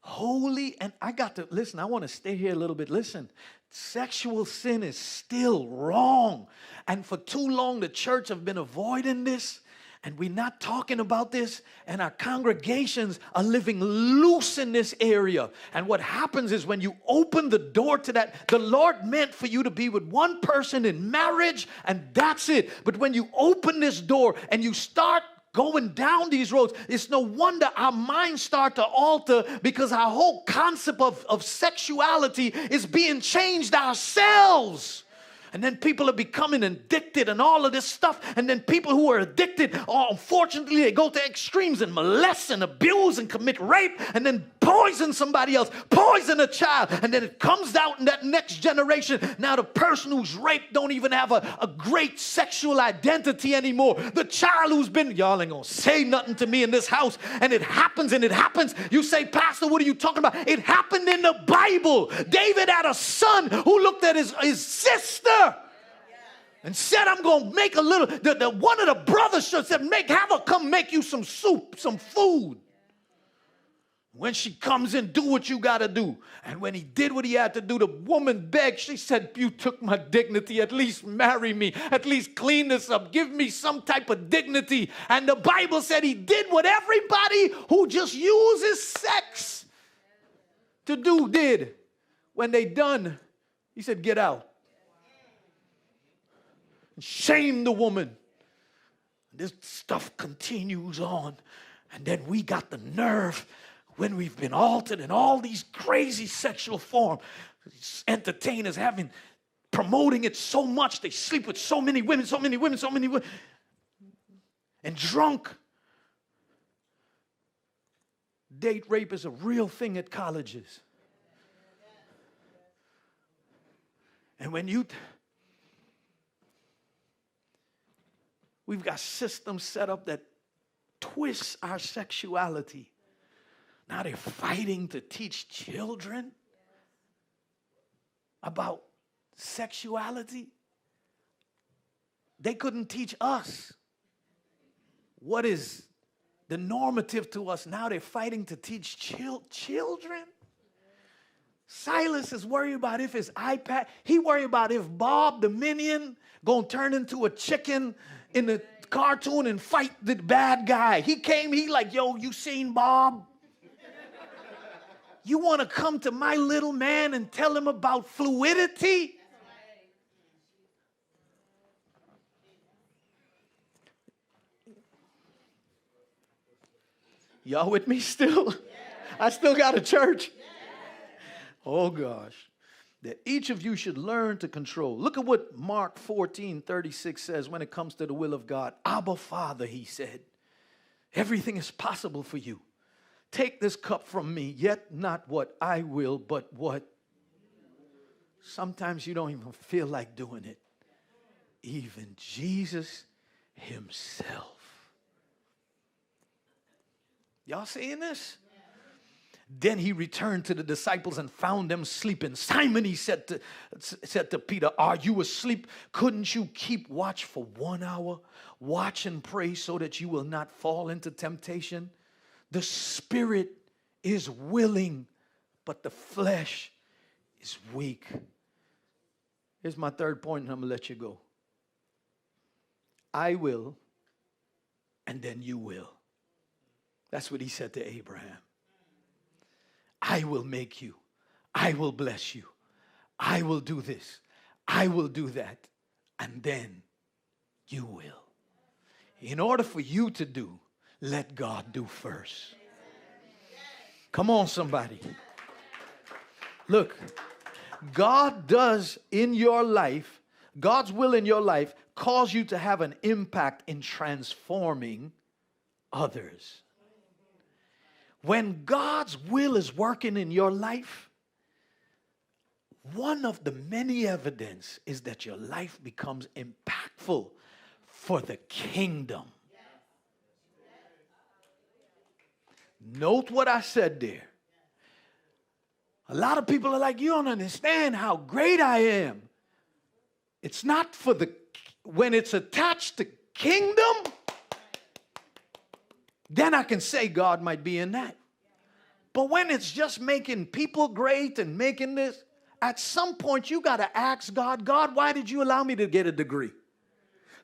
Holy, and I got to listen, I want to stay here a little bit. Listen, sexual sin is still wrong. And for too long, the church have been avoiding this and we're not talking about this, and our congregations are living loose in this area. And what happens is when you open the door to that, the Lord meant for you to be with one person in marriage, and that's it. But when you open this door and you start going down these roads, it's no wonder our minds start to alter because our whole concept of, of sexuality is being changed ourselves. And then people are becoming addicted and all of this stuff. And then people who are addicted, oh, unfortunately, they go to extremes and molest and abuse and commit rape and then poison somebody else, poison a child. And then it comes out in that next generation. Now the person who's raped don't even have a, a great sexual identity anymore. The child who's been, y'all ain't gonna say nothing to me in this house. And it happens and it happens. You say, Pastor, what are you talking about? It happened in the Bible. David had a son who looked at his, his sister and said, I'm going to make a little. The, the, one of the brothers said, make, have her come make you some soup, some food. When she comes in, do what you got to do. And when he did what he had to do, the woman begged. She said, You took my dignity. At least marry me. At least clean this up. Give me some type of dignity. And the Bible said he did what everybody who just uses sex to do did. When they done, he said, Get out shame the woman. This stuff continues on. And then we got the nerve when we've been altered in all these crazy sexual form. Entertainers having promoting it so much. They sleep with so many women, so many women, so many women. And drunk. Date rape is a real thing at colleges. And when you We've got systems set up that twist our sexuality. Now they're fighting to teach children about sexuality. They couldn't teach us what is the normative to us. Now they're fighting to teach chil- children. Silas is worried about if his iPad, he worried about if Bob the minion gonna turn into a chicken in the cartoon and fight the bad guy. He came, he like, yo, you seen Bob? You want to come to my little man and tell him about fluidity? Y'all with me still? I still got a church. Oh gosh that each of you should learn to control. Look at what Mark 14 36 says when it comes to the will of God. Abba, Father, he said, everything is possible for you. Take this cup from me, yet not what I will, but what. Sometimes you don't even feel like doing it. Even Jesus himself. Y'all seeing this? Then he returned to the disciples and found them sleeping. Simon, he said to, said to Peter, Are you asleep? Couldn't you keep watch for one hour? Watch and pray so that you will not fall into temptation. The spirit is willing, but the flesh is weak. Here's my third point, and I'm gonna let you go. I will and then you will. That's what he said to Abraham. I will make you. I will bless you. I will do this. I will do that. And then you will. In order for you to do, let God do first. Come on, somebody. Look, God does in your life, God's will in your life, cause you to have an impact in transforming others. When God's will is working in your life, one of the many evidence is that your life becomes impactful for the kingdom. Note what I said there. A lot of people are like, you don't understand how great I am. It's not for the, when it's attached to kingdom, then I can say God might be in that. But when it's just making people great and making this, at some point you got to ask God, God, why did you allow me to get a degree?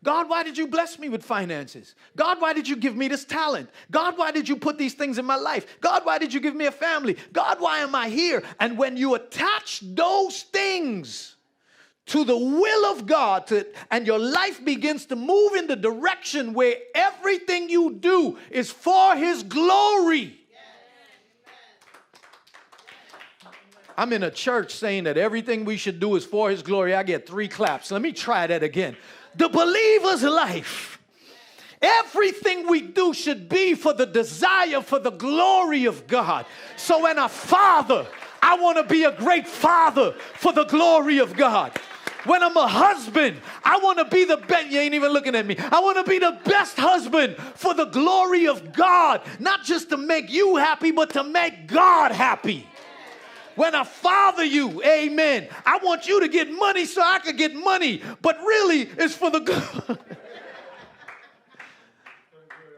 God, why did you bless me with finances? God, why did you give me this talent? God, why did you put these things in my life? God, why did you give me a family? God, why am I here? And when you attach those things to the will of God to, and your life begins to move in the direction where everything you do is for His glory. I'm in a church saying that everything we should do is for His glory. I get three claps. Let me try that again the believer's life. Everything we do should be for the desire for the glory of God. So, when a father, I want to be a great father for the glory of God. When I'm a husband, I want to be the best. You ain't even looking at me. I want to be the best husband for the glory of God, not just to make you happy, but to make God happy when I father you, amen, I want you to get money so I can get money, but really it's for the good.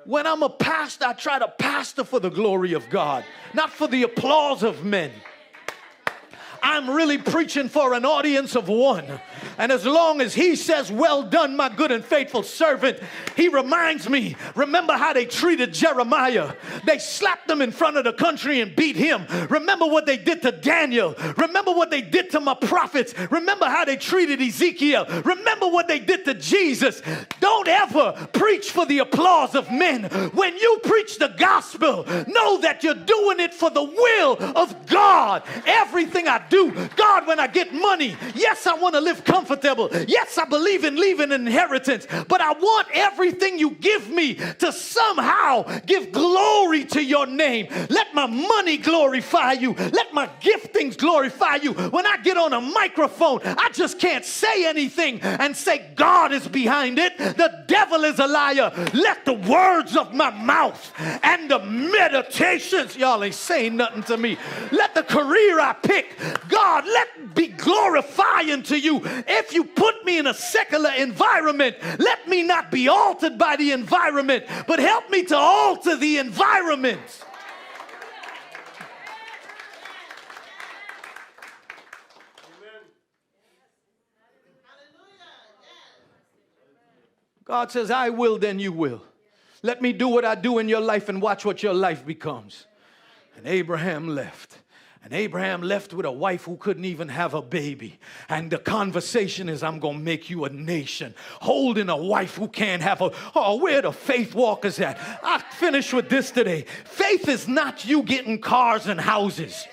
when I'm a pastor, I try to pastor for the glory of God, not for the applause of men. I'm really preaching for an audience of one. And as long as he says, Well done, my good and faithful servant, he reminds me, remember how they treated Jeremiah. They slapped him in front of the country and beat him. Remember what they did to Daniel. Remember what they did to my prophets. Remember how they treated Ezekiel. Remember what they did to Jesus. Don't ever preach for the applause of men. When you preach the gospel, know that you're doing it for the will of God. Everything I do, God, when I get money, yes, I want to live comfortable. Yes, I believe in leaving an inheritance, but I want everything you give me to somehow give glory to your name. Let my money glorify you. Let my giftings glorify you. When I get on a microphone, I just can't say anything and say God is behind it. The devil is a liar. Let the words of my mouth and the meditations, y'all ain't saying nothing to me. Let the career I pick, God, let be glorifying to you if you put me in a secular environment, let me not be altered by the environment, but help me to alter the environment. God says, I will, then you will. Let me do what I do in your life and watch what your life becomes. And Abraham left. And Abraham left with a wife who couldn't even have a baby. And the conversation is, I'm going to make you a nation. Holding a wife who can't have a, oh, where the faith walkers at? I finished with this today. Faith is not you getting cars and houses.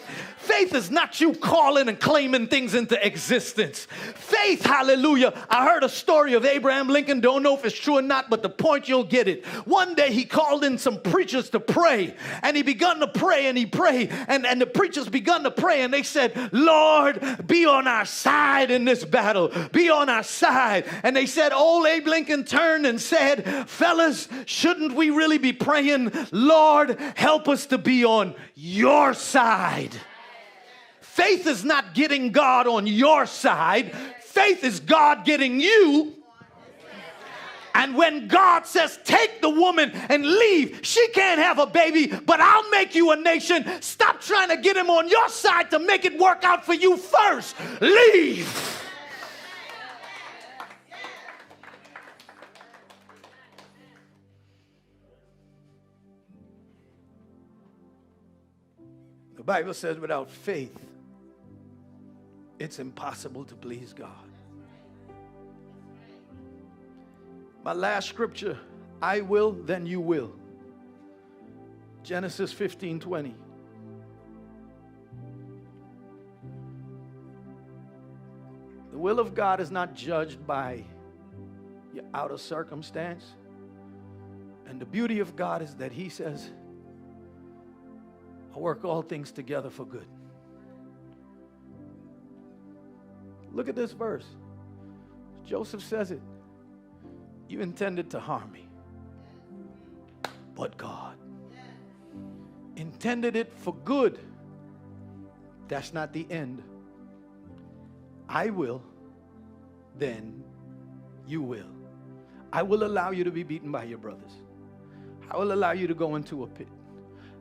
Faith is not you calling and claiming things into existence. Faith, hallelujah. I heard a story of Abraham Lincoln. Don't know if it's true or not, but the point you'll get it. One day he called in some preachers to pray, and he begun to pray and he prayed, and, and the preachers begun to pray, and they said, Lord, be on our side in this battle. Be on our side. And they said, Old Abe Lincoln turned and said, Fellas, shouldn't we really be praying, Lord, help us to be on your side? Faith is not getting God on your side, faith is God getting you. And when God says, Take the woman and leave, she can't have a baby, but I'll make you a nation. Stop trying to get him on your side to make it work out for you first. Leave. The Bible says, without faith, it's impossible to please God. My last scripture I will, then you will. Genesis 15 20. The will of God is not judged by your outer circumstance. And the beauty of God is that He says, I work all things together for good. Look at this verse. Joseph says it. You intended to harm me, but God intended it for good. That's not the end. I will, then you will. I will allow you to be beaten by your brothers. I will allow you to go into a pit.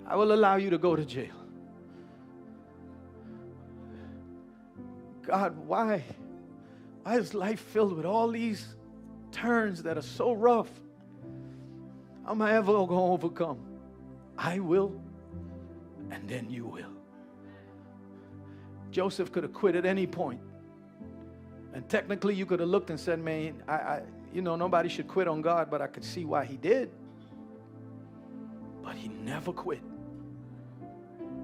I will allow you to go to jail. God, why? Why is life filled with all these turns that are so rough? How am I ever going to overcome? I will, and then you will. Joseph could have quit at any point. And technically, you could have looked and said, Man, I, I, you know, nobody should quit on God, but I could see why he did. But he never quit.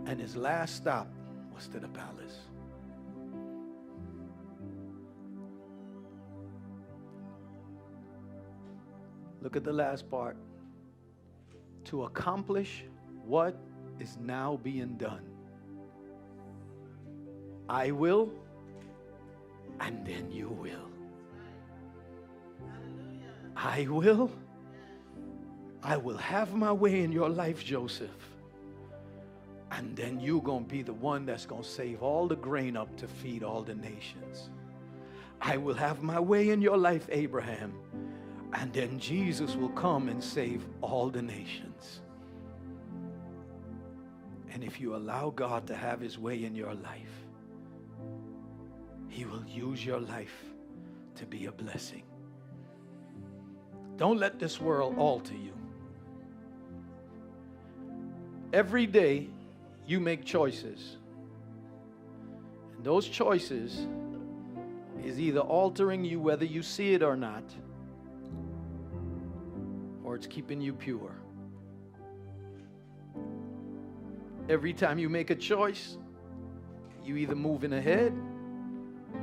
And his last stop was to the palace. Look at the last part. To accomplish what is now being done. I will, and then you will. I will. I will have my way in your life, Joseph. And then you're going to be the one that's going to save all the grain up to feed all the nations. I will have my way in your life, Abraham. And then Jesus will come and save all the nations. And if you allow God to have his way in your life, he will use your life to be a blessing. Don't let this world alter you. Every day, you make choices. And those choices is either altering you whether you see it or not, or it's keeping you pure. Every time you make a choice, you either moving ahead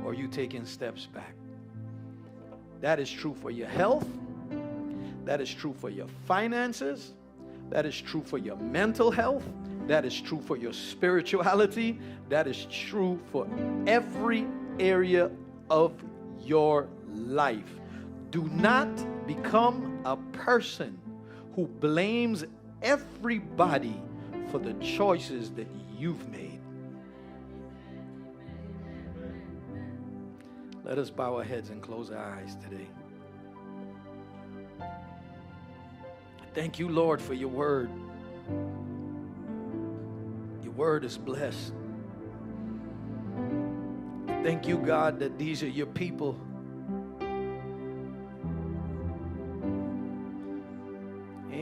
or you taking steps back. That is true for your health. That is true for your finances. That is true for your mental health. That is true for your spirituality. That is true for every area of your life. Do not become a person who blames everybody for the choices that you've made. Let us bow our heads and close our eyes today. Thank you, Lord, for your word. Your word is blessed. Thank you, God, that these are your people.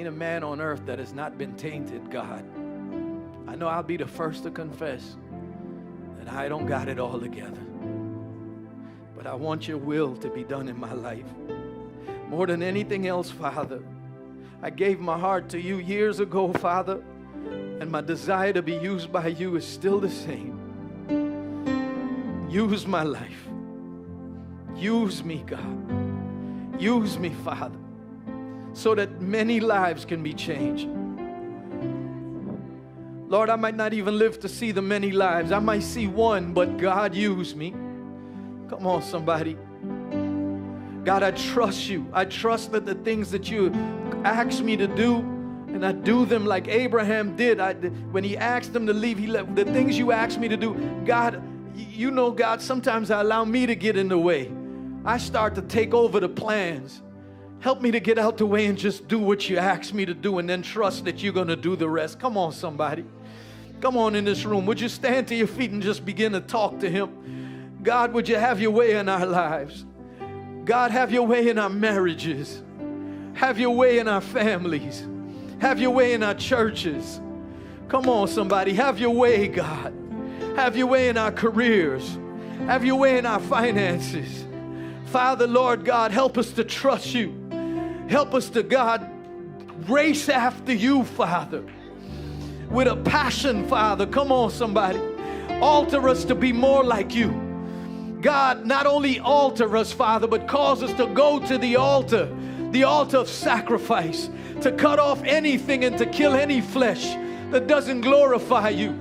A man on earth that has not been tainted, God. I know I'll be the first to confess that I don't got it all together. But I want your will to be done in my life. More than anything else, Father. I gave my heart to you years ago, Father, and my desire to be used by you is still the same. Use my life. Use me, God. Use me, Father, so that many lives can be changed. Lord, I might not even live to see the many lives. I might see one, but God, use me. Come on, somebody. God, I trust you. I trust that the things that you ask me to do, and I do them like Abraham did. I, when he asked them to leave, he left. The things you ask me to do, God, you know, God, sometimes I allow me to get in the way. I start to take over the plans. Help me to get out the way and just do what you ask me to do and then trust that you're going to do the rest. Come on, somebody. Come on in this room. Would you stand to your feet and just begin to talk to Him? God, would you have your way in our lives? God, have your way in our marriages. Have your way in our families. Have your way in our churches. Come on, somebody. Have your way, God. Have your way in our careers. Have your way in our finances. Father, Lord God, help us to trust you. Help us to, God, race after you, Father, with a passion, Father. Come on, somebody. Alter us to be more like you. God, not only alter us, Father, but cause us to go to the altar, the altar of sacrifice, to cut off anything and to kill any flesh that doesn't glorify you.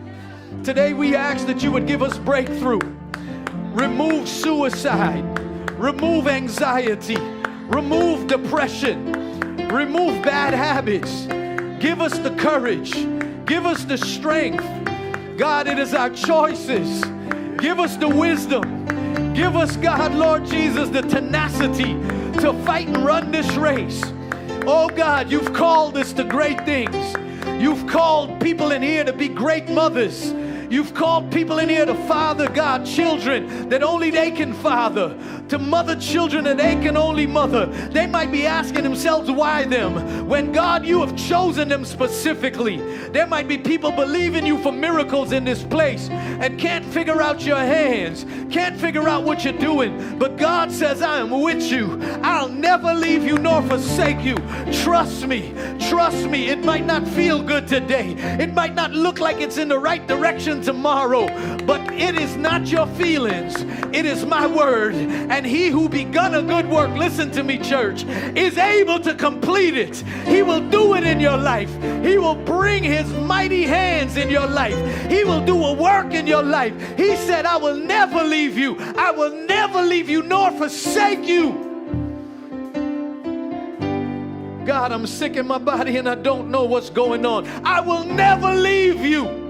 Today we ask that you would give us breakthrough, remove suicide, remove anxiety, remove depression, remove bad habits. Give us the courage, give us the strength. God, it is our choices. Give us the wisdom. Give us, God, Lord Jesus, the tenacity to fight and run this race. Oh God, you've called us to great things. You've called people in here to be great mothers. You've called people in here to father God children that only they can father, to mother children that they can only mother. They might be asking themselves, why them? When God, you have chosen them specifically. There might be people believing you for miracles in this place and can't figure out your hands, can't figure out what you're doing. But God says, I am with you. I'll never leave you nor forsake you. Trust me, trust me. It might not feel good today, it might not look like it's in the right direction tomorrow, but it is not your feelings, it is my word. And he who begun a good work, listen to me, church, is able to complete it. He will do it in your life. He will bring his mighty hands in your life. He will do a work in your life. He said, I will never leave you. I will never leave you nor forsake you. God, I'm sick in my body and I don't know what's going on. I will never leave you.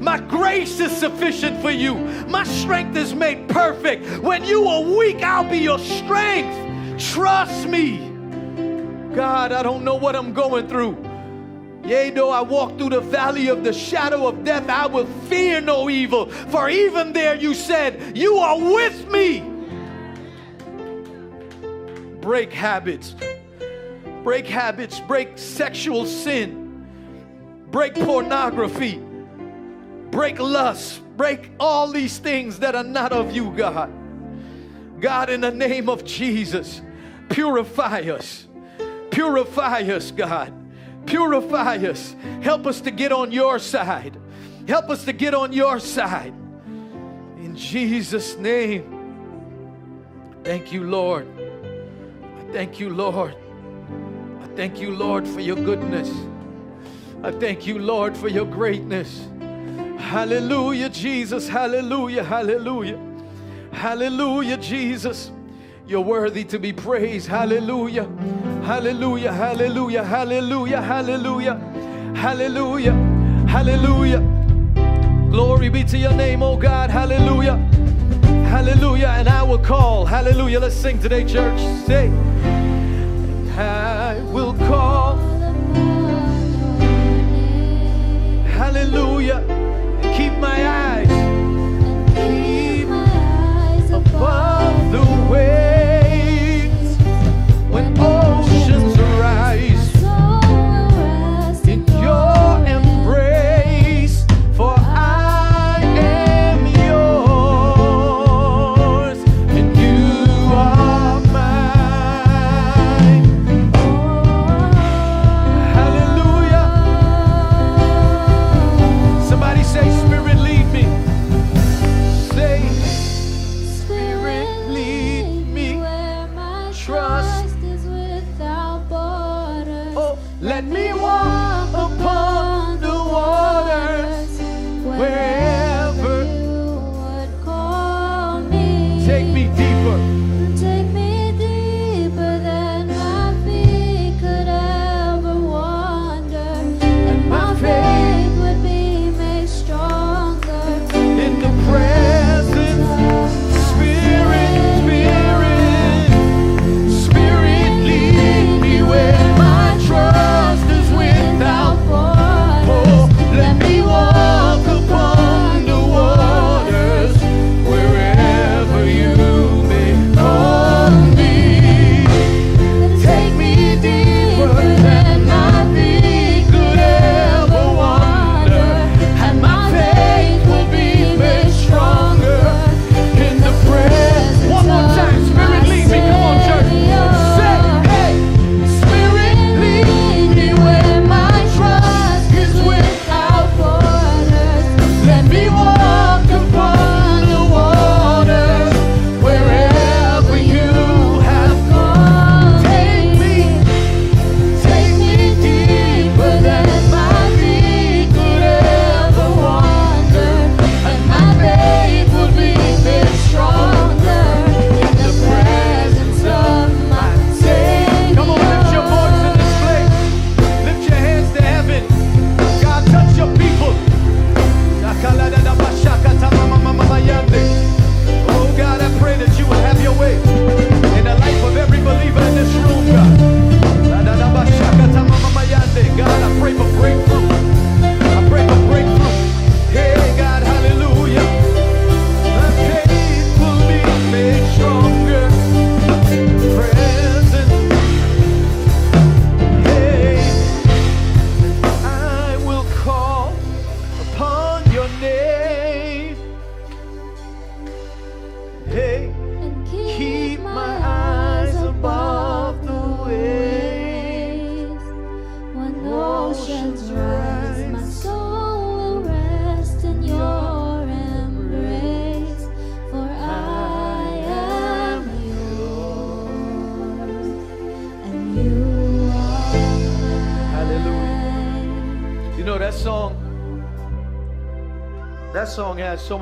My grace is sufficient for you. My strength is made perfect. When you are weak, I'll be your strength. Trust me. God, I don't know what I'm going through. Yea, though I walk through the valley of the shadow of death, I will fear no evil. For even there you said, You are with me. Break habits. Break habits. Break sexual sin. Break pornography break lust, break all these things that are not of you, God. God, in the name of Jesus, purify us. Purify us, God. Purify us. Help us to get on your side. Help us to get on your side. In Jesus' name. Thank you, Lord. I thank you, Lord. I thank you, Lord, for your goodness. I thank you, Lord, for your greatness. Hallelujah, Jesus. Hallelujah, hallelujah. Hallelujah, Jesus. You're worthy to be praised. Hallelujah. Hallelujah, hallelujah, hallelujah, hallelujah, hallelujah, hallelujah. Glory be to your name, oh God. Hallelujah. Hallelujah. And I will call. Hallelujah. Let's sing today, church. Say, I will call. Hallelujah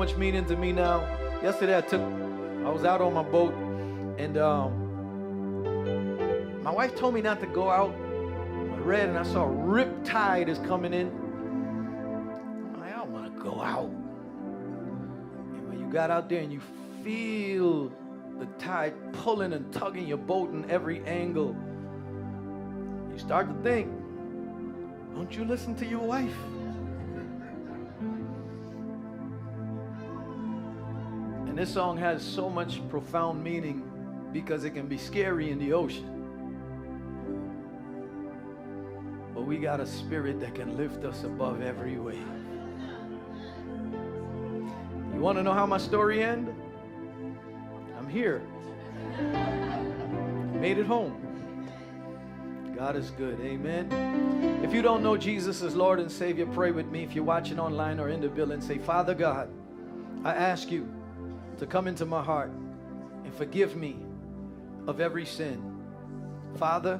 much meaning to me now. Yesterday I took, I was out on my boat and um, my wife told me not to go out. I read and I saw rip tide is coming in. I'm like, I don't want to go out. And when you got out there and you feel the tide pulling and tugging your boat in every angle, you start to think, don't you listen to your wife? And this song has so much profound meaning because it can be scary in the ocean. But we got a spirit that can lift us above every wave. You want to know how my story ended? I'm here. Made it home. God is good. Amen. If you don't know Jesus as Lord and Savior, pray with me. If you're watching online or in the building, say, Father God, I ask you to come into my heart and forgive me of every sin. Father,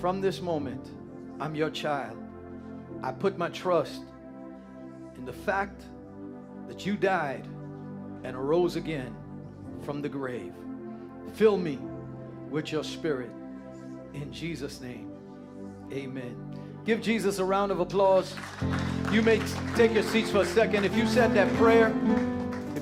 from this moment, I'm your child. I put my trust in the fact that you died and arose again from the grave. Fill me with your spirit. In Jesus' name, amen. Give Jesus a round of applause. You may take your seats for a second. If you said that prayer,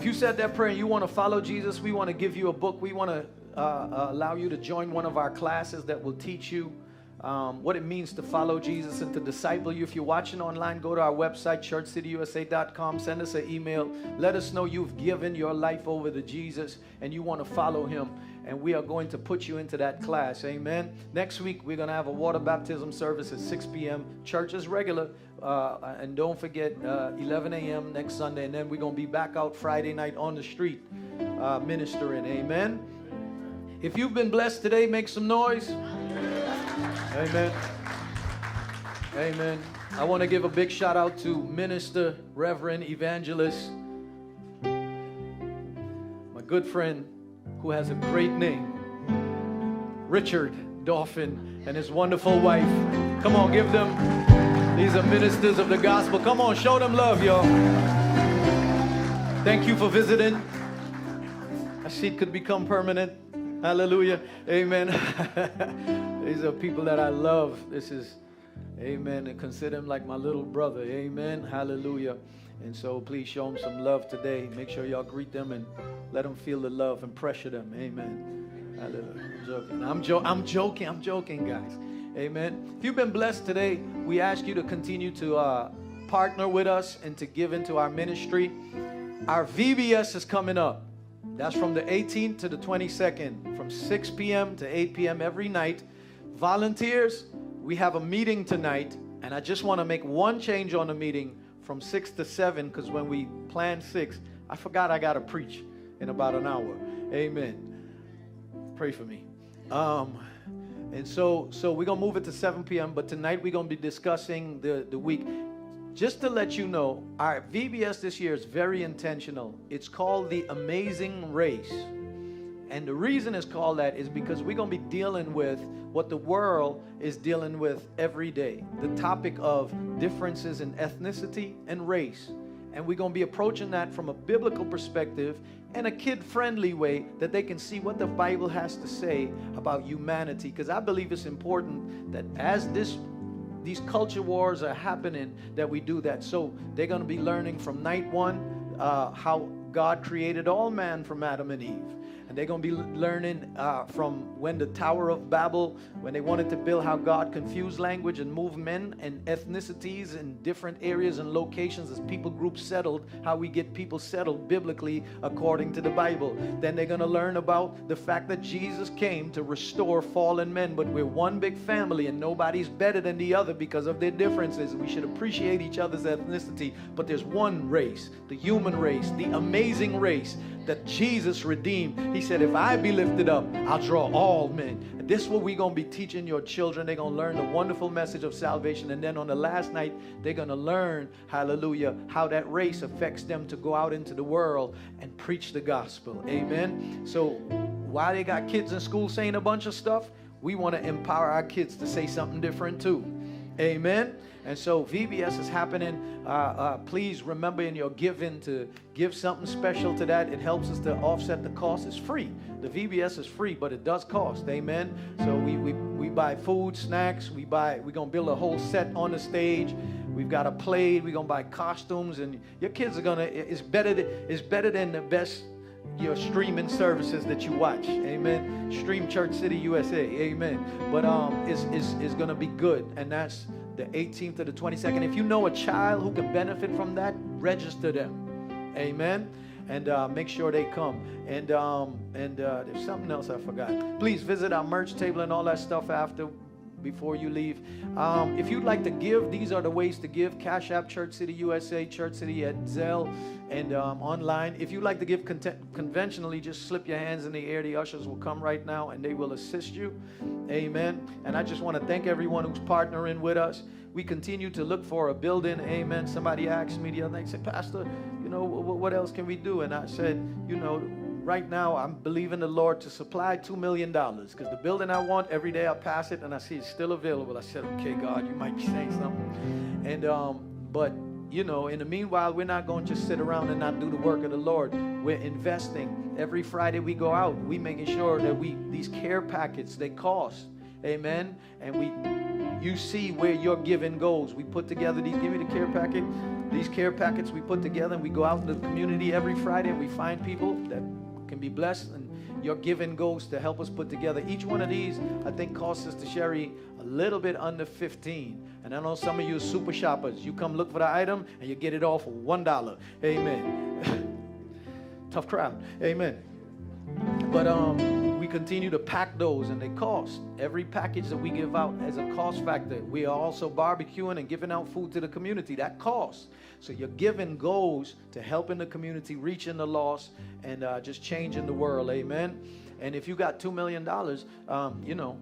you said that prayer and you want to follow Jesus, we want to give you a book. We want to uh, uh, allow you to join one of our classes that will teach you um, what it means to follow Jesus and to disciple you. If you're watching online, go to our website, churchcityusa.com. Send us an email. Let us know you've given your life over to Jesus and you want to follow him. And we are going to put you into that class. Amen. Next week, we're going to have a water baptism service at 6 p.m. Church is regular. Uh, and don't forget, uh, 11 a.m. next Sunday. And then we're going to be back out Friday night on the street uh, ministering. Amen. If you've been blessed today, make some noise. Amen. Amen. I want to give a big shout out to Minister, Reverend, Evangelist, my good friend who has a great name, Richard Dolphin, and his wonderful wife. Come on, give them. These are ministers of the gospel. Come on, show them love, y'all. Thank you for visiting. A seat could become permanent. Hallelujah. Amen. These are people that I love. This is, amen, and consider them like my little brother. Amen. Hallelujah. And so please show them some love today. Make sure y'all greet them and let them feel the love and pressure them. Amen. I'm joking. I'm, jo- I'm joking. I'm joking, guys. Amen. If you've been blessed today, we ask you to continue to uh, partner with us and to give into our ministry. Our VBS is coming up. That's from the 18th to the 22nd, from 6 p.m. to 8 p.m. every night. Volunteers, we have a meeting tonight, and I just want to make one change on the meeting from 6 to 7 because when we planned 6, I forgot I got to preach in about an hour. Amen. Pray for me. Um, and so, so we're gonna move it to 7 p.m. But tonight we're gonna be discussing the the week. Just to let you know, our VBS this year is very intentional. It's called the Amazing Race. And the reason it's called that is because we're going to be dealing with what the world is dealing with every day the topic of differences in ethnicity and race. And we're going to be approaching that from a biblical perspective and a kid friendly way that they can see what the Bible has to say about humanity. Because I believe it's important that as this these culture wars are happening that we do that. So they're going to be learning from night one uh, how God created all man from Adam and Eve. And they're going to be learning uh, from when the Tower of Babel, when they wanted to build how God confused language and moved men and ethnicities in different areas and locations as people groups settled, how we get people settled biblically according to the Bible. Then they're going to learn about the fact that Jesus came to restore fallen men, but we're one big family and nobody's better than the other because of their differences. We should appreciate each other's ethnicity, but there's one race, the human race, the amazing race that Jesus redeemed. He said, If I be lifted up, I'll draw all men. This is what we're going to be teaching your children. They're going to learn the wonderful message of salvation. And then on the last night, they're going to learn, hallelujah, how that race affects them to go out into the world and preach the gospel. Amen. So while they got kids in school saying a bunch of stuff, we want to empower our kids to say something different too. Amen. And so VBS is happening. Uh, uh, please remember in your giving to give something special to that. It helps us to offset the cost. It's free. The VBS is free, but it does cost. Amen. So we, we, we buy food, snacks. We buy. We're gonna build a whole set on the stage. We've got a play. We're gonna buy costumes, and your kids are gonna. It's better. It's better than the best your streaming services that you watch. Amen. Stream Church City USA. Amen. But um, it's, it's, it's going to be good. And that's the 18th to the 22nd. If you know a child who can benefit from that, register them. Amen. And uh, make sure they come. And um, and uh, there's something else I forgot. Please visit our merch table and all that stuff after before you leave. Um, if you'd like to give, these are the ways to give Cash App, Church City USA, Church City at Zelle, and um, online. If you'd like to give con- conventionally, just slip your hands in the air. The ushers will come right now and they will assist you. Amen. And I just want to thank everyone who's partnering with us. We continue to look for a building. Amen. Somebody asked me the other night, said, Pastor, you know, what else can we do? And I said, you know, right now I'm believing the Lord to supply $2 million because the building I want, every day I pass it and I see it's still available. I said, okay, God, you might be saying something. And, um, but, you know, in the meanwhile, we're not going to just sit around and not do the work of the Lord. We're investing. Every Friday we go out, we making sure that we, these care packets, they cost. Amen. And we, you see where your giving goes. We put together these, give me the care packet. These care packets we put together and we go out in the community every Friday and we find people that can be blessed and your giving goes to help us put together. Each one of these, I think, costs Sister Sherry a little bit under 15. And I know some of you are super shoppers. You come look for the item and you get it all for $1. Amen. Tough crowd. Amen. But um, we continue to pack those and they cost. Every package that we give out as a cost factor. We are also barbecuing and giving out food to the community. That costs. So your giving goes to helping the community, reaching the lost, and uh, just changing the world. Amen. And if you got $2 million, um, you know,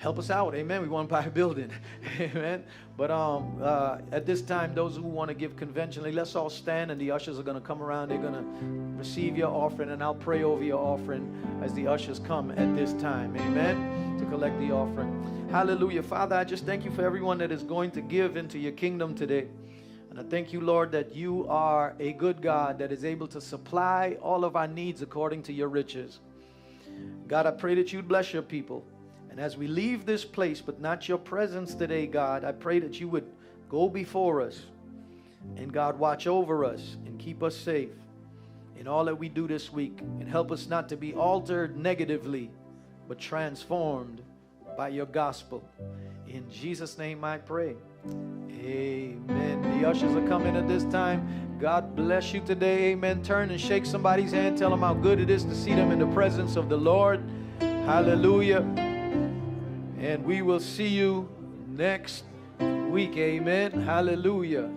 help us out. Amen. We want to buy a building. Amen. But um, uh, at this time, those who want to give conventionally, let's all stand, and the ushers are going to come around. They're going to receive your offering, and I'll pray over your offering as the ushers come at this time. Amen. To collect the offering. Hallelujah. Father, I just thank you for everyone that is going to give into your kingdom today. I thank you, Lord, that you are a good God that is able to supply all of our needs according to your riches. God, I pray that you'd bless your people. And as we leave this place, but not your presence today, God, I pray that you would go before us and God watch over us and keep us safe in all that we do this week and help us not to be altered negatively, but transformed by your gospel. In Jesus' name I pray. Amen. The ushers are coming at this time. God bless you today. Amen. Turn and shake somebody's hand. Tell them how good it is to see them in the presence of the Lord. Hallelujah. And we will see you next week. Amen. Hallelujah.